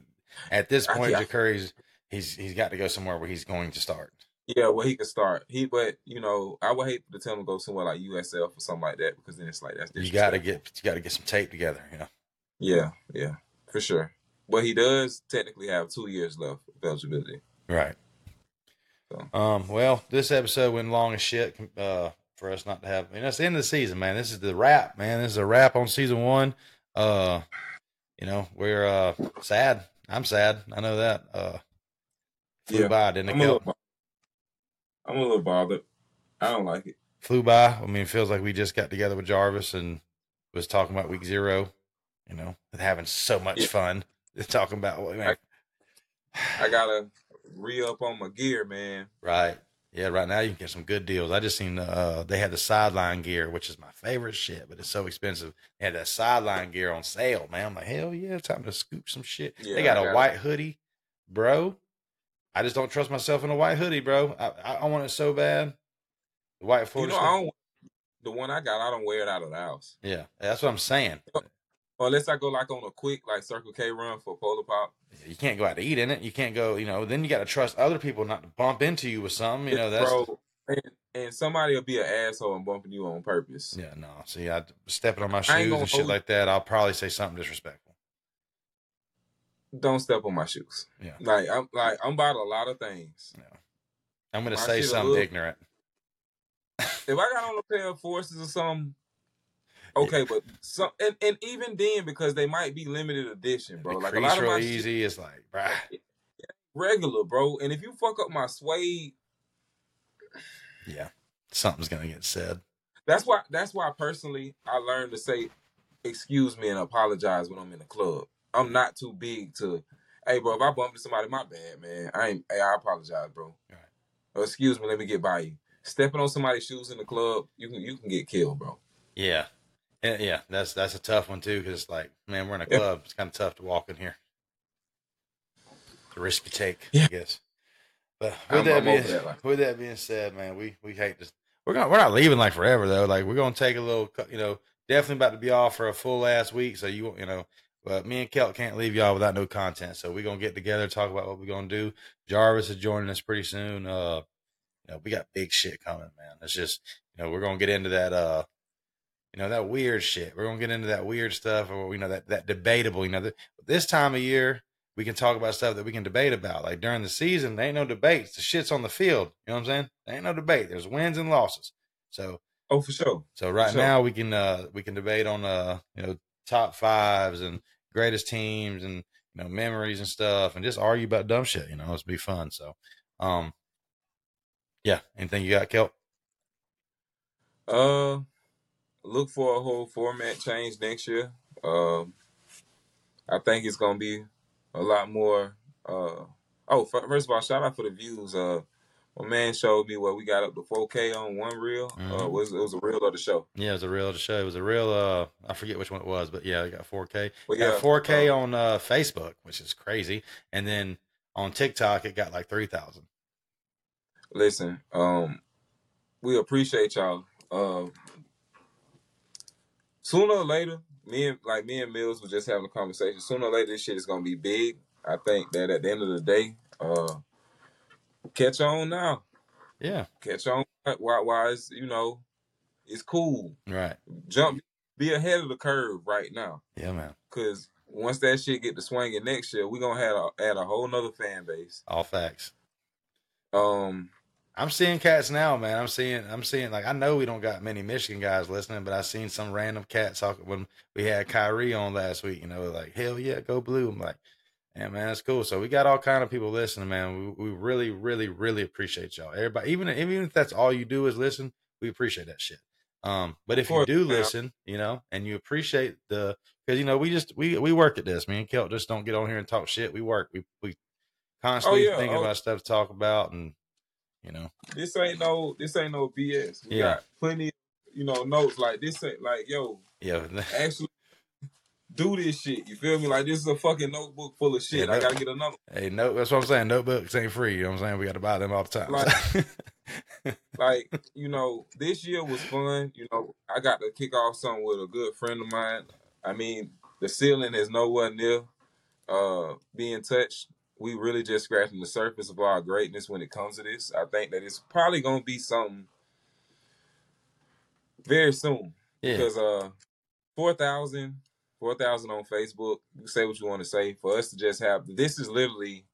at this I- point, yeah. Curry's he's he's got to go somewhere where he's going to start. Yeah, well, he could start. He, but you know, I would hate to tell him to go somewhere like USF or something like that because then it's like that's You got to get you got to get some tape together. You know. Yeah, yeah, for sure. But he does technically have two years left of eligibility. Right. So. Um. Well, this episode went long as shit. Uh, for us not to have. I mean, that's the end of the season, man. This is the wrap, man. This is a wrap on season one. Uh, you know, we're uh sad. I'm sad. I know that. Uh, flew Yeah, by, didn't it? I'm a, little, I'm a little bothered. I don't like it. Flew by. I mean, it feels like we just got together with Jarvis and was talking about week zero. You know, having so much Yeah. fun. Talking about what, man. [sighs] I gotta re up on my gear, man. Right. Yeah, right now you can get some good deals. I just seen uh they had the sideline gear, which is my favorite shit, but it's so expensive. They had that sideline gear on sale, man. I'm like, hell yeah, time to scoop some shit. Yeah, they got a got it. white hoodie, bro. I just don't trust myself in a white hoodie, bro. I, I, I want it so bad. The white You know, I don't. The one I got, I don't wear it out of the house yeah, that's what I'm saying. Unless I go like on a quick like Circle K run for Polar Pop. You can't go out to eat in it. You can't go, you know. Then you got to trust other people not to bump into you with something. You know, that's bro. And, and somebody will be an asshole and bumping you on purpose. yeah. No, see, I stepping on my shoes and shit like that. I'll probably say something disrespectful. Don't step on my shoes. Yeah. Like I'm like I'm about a lot of things. I'm gonna My say something ignorant. If I got on a pair of forces or something, okay, but so and, and even then because they might be limited edition, bro. Like a lot of my shit easy. It's like, bruh. regular, bro. And if you fuck up my suede, Yeah, something's gonna get said. that's why that's why personally I learned to say excuse me and apologize when I'm in the club. I'm not too big to hey bro, if I bump into somebody, my bad, man. I ain't hey, I apologize, bro. Right. Excuse me, let me get by you. Stepping on somebody's shoes in the club, you can you can get killed, bro. Yeah, yeah, yeah. That's that's a tough one too, because it's like, man, we're in a Yeah. club. It's kind of tough to walk in here. It's a risk you take, Yeah. I guess. But with I'm- that I'm being that life. with that being said, man, we we hate this. We're gonna we're not leaving like forever though. Like we're gonna take a little, you know, definitely about to be off for a full last week. So you you know, but me and Kelt can't leave y'all without no content. So we're gonna get together, talk about what we're gonna do. Jarvis is joining us pretty soon. Uh, you know, we got big shit coming, man. It's just you know we're gonna get into that. Uh, you know that weird shit. We're gonna get into that weird stuff, or you know that that debatable. You know, th- this time of year we can talk about stuff that we can debate about. Like during the season, there ain't no debates. The shit's on the field. You know what I'm saying? There ain't no debate. There's wins and losses. So Oh, for sure. so right Sure. now we can uh we can debate on uh you know top fives and greatest teams and you know memories and stuff and just argue about dumb shit. You know, it's be fun. So um yeah, anything you got, Kelp? Uh, look for a whole format change next year. Um, I think it's gonna be a lot more. Uh, oh, first of all, shout out for the views. Uh, my man showed me what we got up to 4K on one reel. Uh, Mhm. it was it was a reel of the show. Yeah, it was a real show. It was a real uh I forget which one it was, but yeah, I got 4K. But got yeah, 4K uh, on uh Facebook, which is crazy. And then on TikTok it got like 3000. listen, um, we appreciate y'all. Uh, sooner or later, me and like me and Mills was just having a conversation. Sooner or later, this shit is gonna be big. I think that at the end of the day, uh, catch on now, Yeah, catch on. Why? Why is you know, it's cool. right. Jump, be ahead of the curve right now, Yeah, man. cause once that shit get to swinging next year, we gonna have a, add a whole nother fan base. All facts. Um, I'm seeing cats now, man. I'm seeing, I'm seeing, like, I know we don't got many Michigan guys listening, but I seen some random cats talking when we had Kyrie on last week. You know, like, hell yeah, go blue. I'm like, yeah, man, that's cool. So we got all kind of people listening, man. We, we really, really, really appreciate y'all. Everybody, even even if that's all you do is listen, we appreciate that shit. Um, but if you do man. listen, you know, and you appreciate the, because you know, we just we we work at this. Me and Kelt just don't get on here and talk shit. We work. We we constantly yeah, thinking oh. about stuff to talk about, and you know, this ain't no this ain't no BS. We Yeah. got plenty, you know, notes like this ain't like yo, yeah. [laughs] actually do this shit. You feel me? Like this is a fucking notebook full of shit. Yeah, I gotta get another. Hey, no, that's what I'm saying. Notebooks ain't free. You know what I'm saying? We got to buy them all the time. [laughs] Like you know, this year was fun. You know, I got to kick off something with a good friend of mine. I mean, the ceiling is nowhere near uh being touched we really just scratching the surface of our greatness when it comes to this. I think that it's probably gonna be something very soon Yeah. because uh 4,000 4,000 on Facebook. You say what you want to say. For us to just have this is literally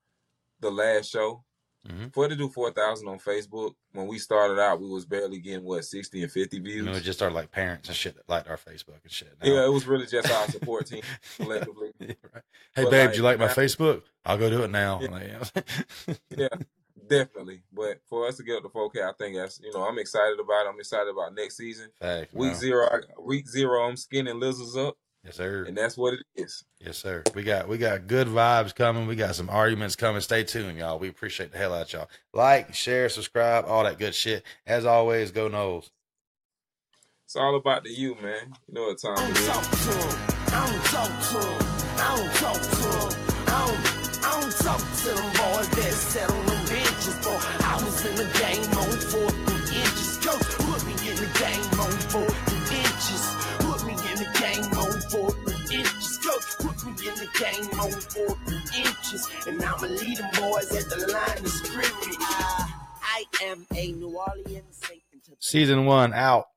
the last show. Mhm. For it to do 4,000 on Facebook, when we started out, we was barely getting what 60 and 50 You views. know, it was just our like parents and shit that liked our Facebook and shit. Now- yeah, it was really just our support team [laughs] collectively. Yeah, right. Hey, But, babe, like, do you like my now- Facebook? I'll go do it now. Yeah. Like, [laughs] Yeah, definitely. But for us to get up to 4K, I think that's you know I'm excited about. it. I'm excited about next season. Fact, Week zero, I, week zero, I'm skinning lizards up, Yes, sir. and that's what it is. Yes, sir. We got we got good vibes coming. We got some arguments coming. Stay tuned, y'all. We appreciate the hell out y'all. Like, share, subscribe, all that good shit. As always, go Noles. It's all about the you, man. You know what time I is. talk to him. I don't talk to him. I don't talk to him. I don't, I don't talk to them boys that sat on them benches. Boy, I was in the game on fourth and inches. Coach put me in the game on fourth me in the game on fourth inches. And I'ma boys at the line of scrimmage. I, I am a New Orleans Saint. Season one out.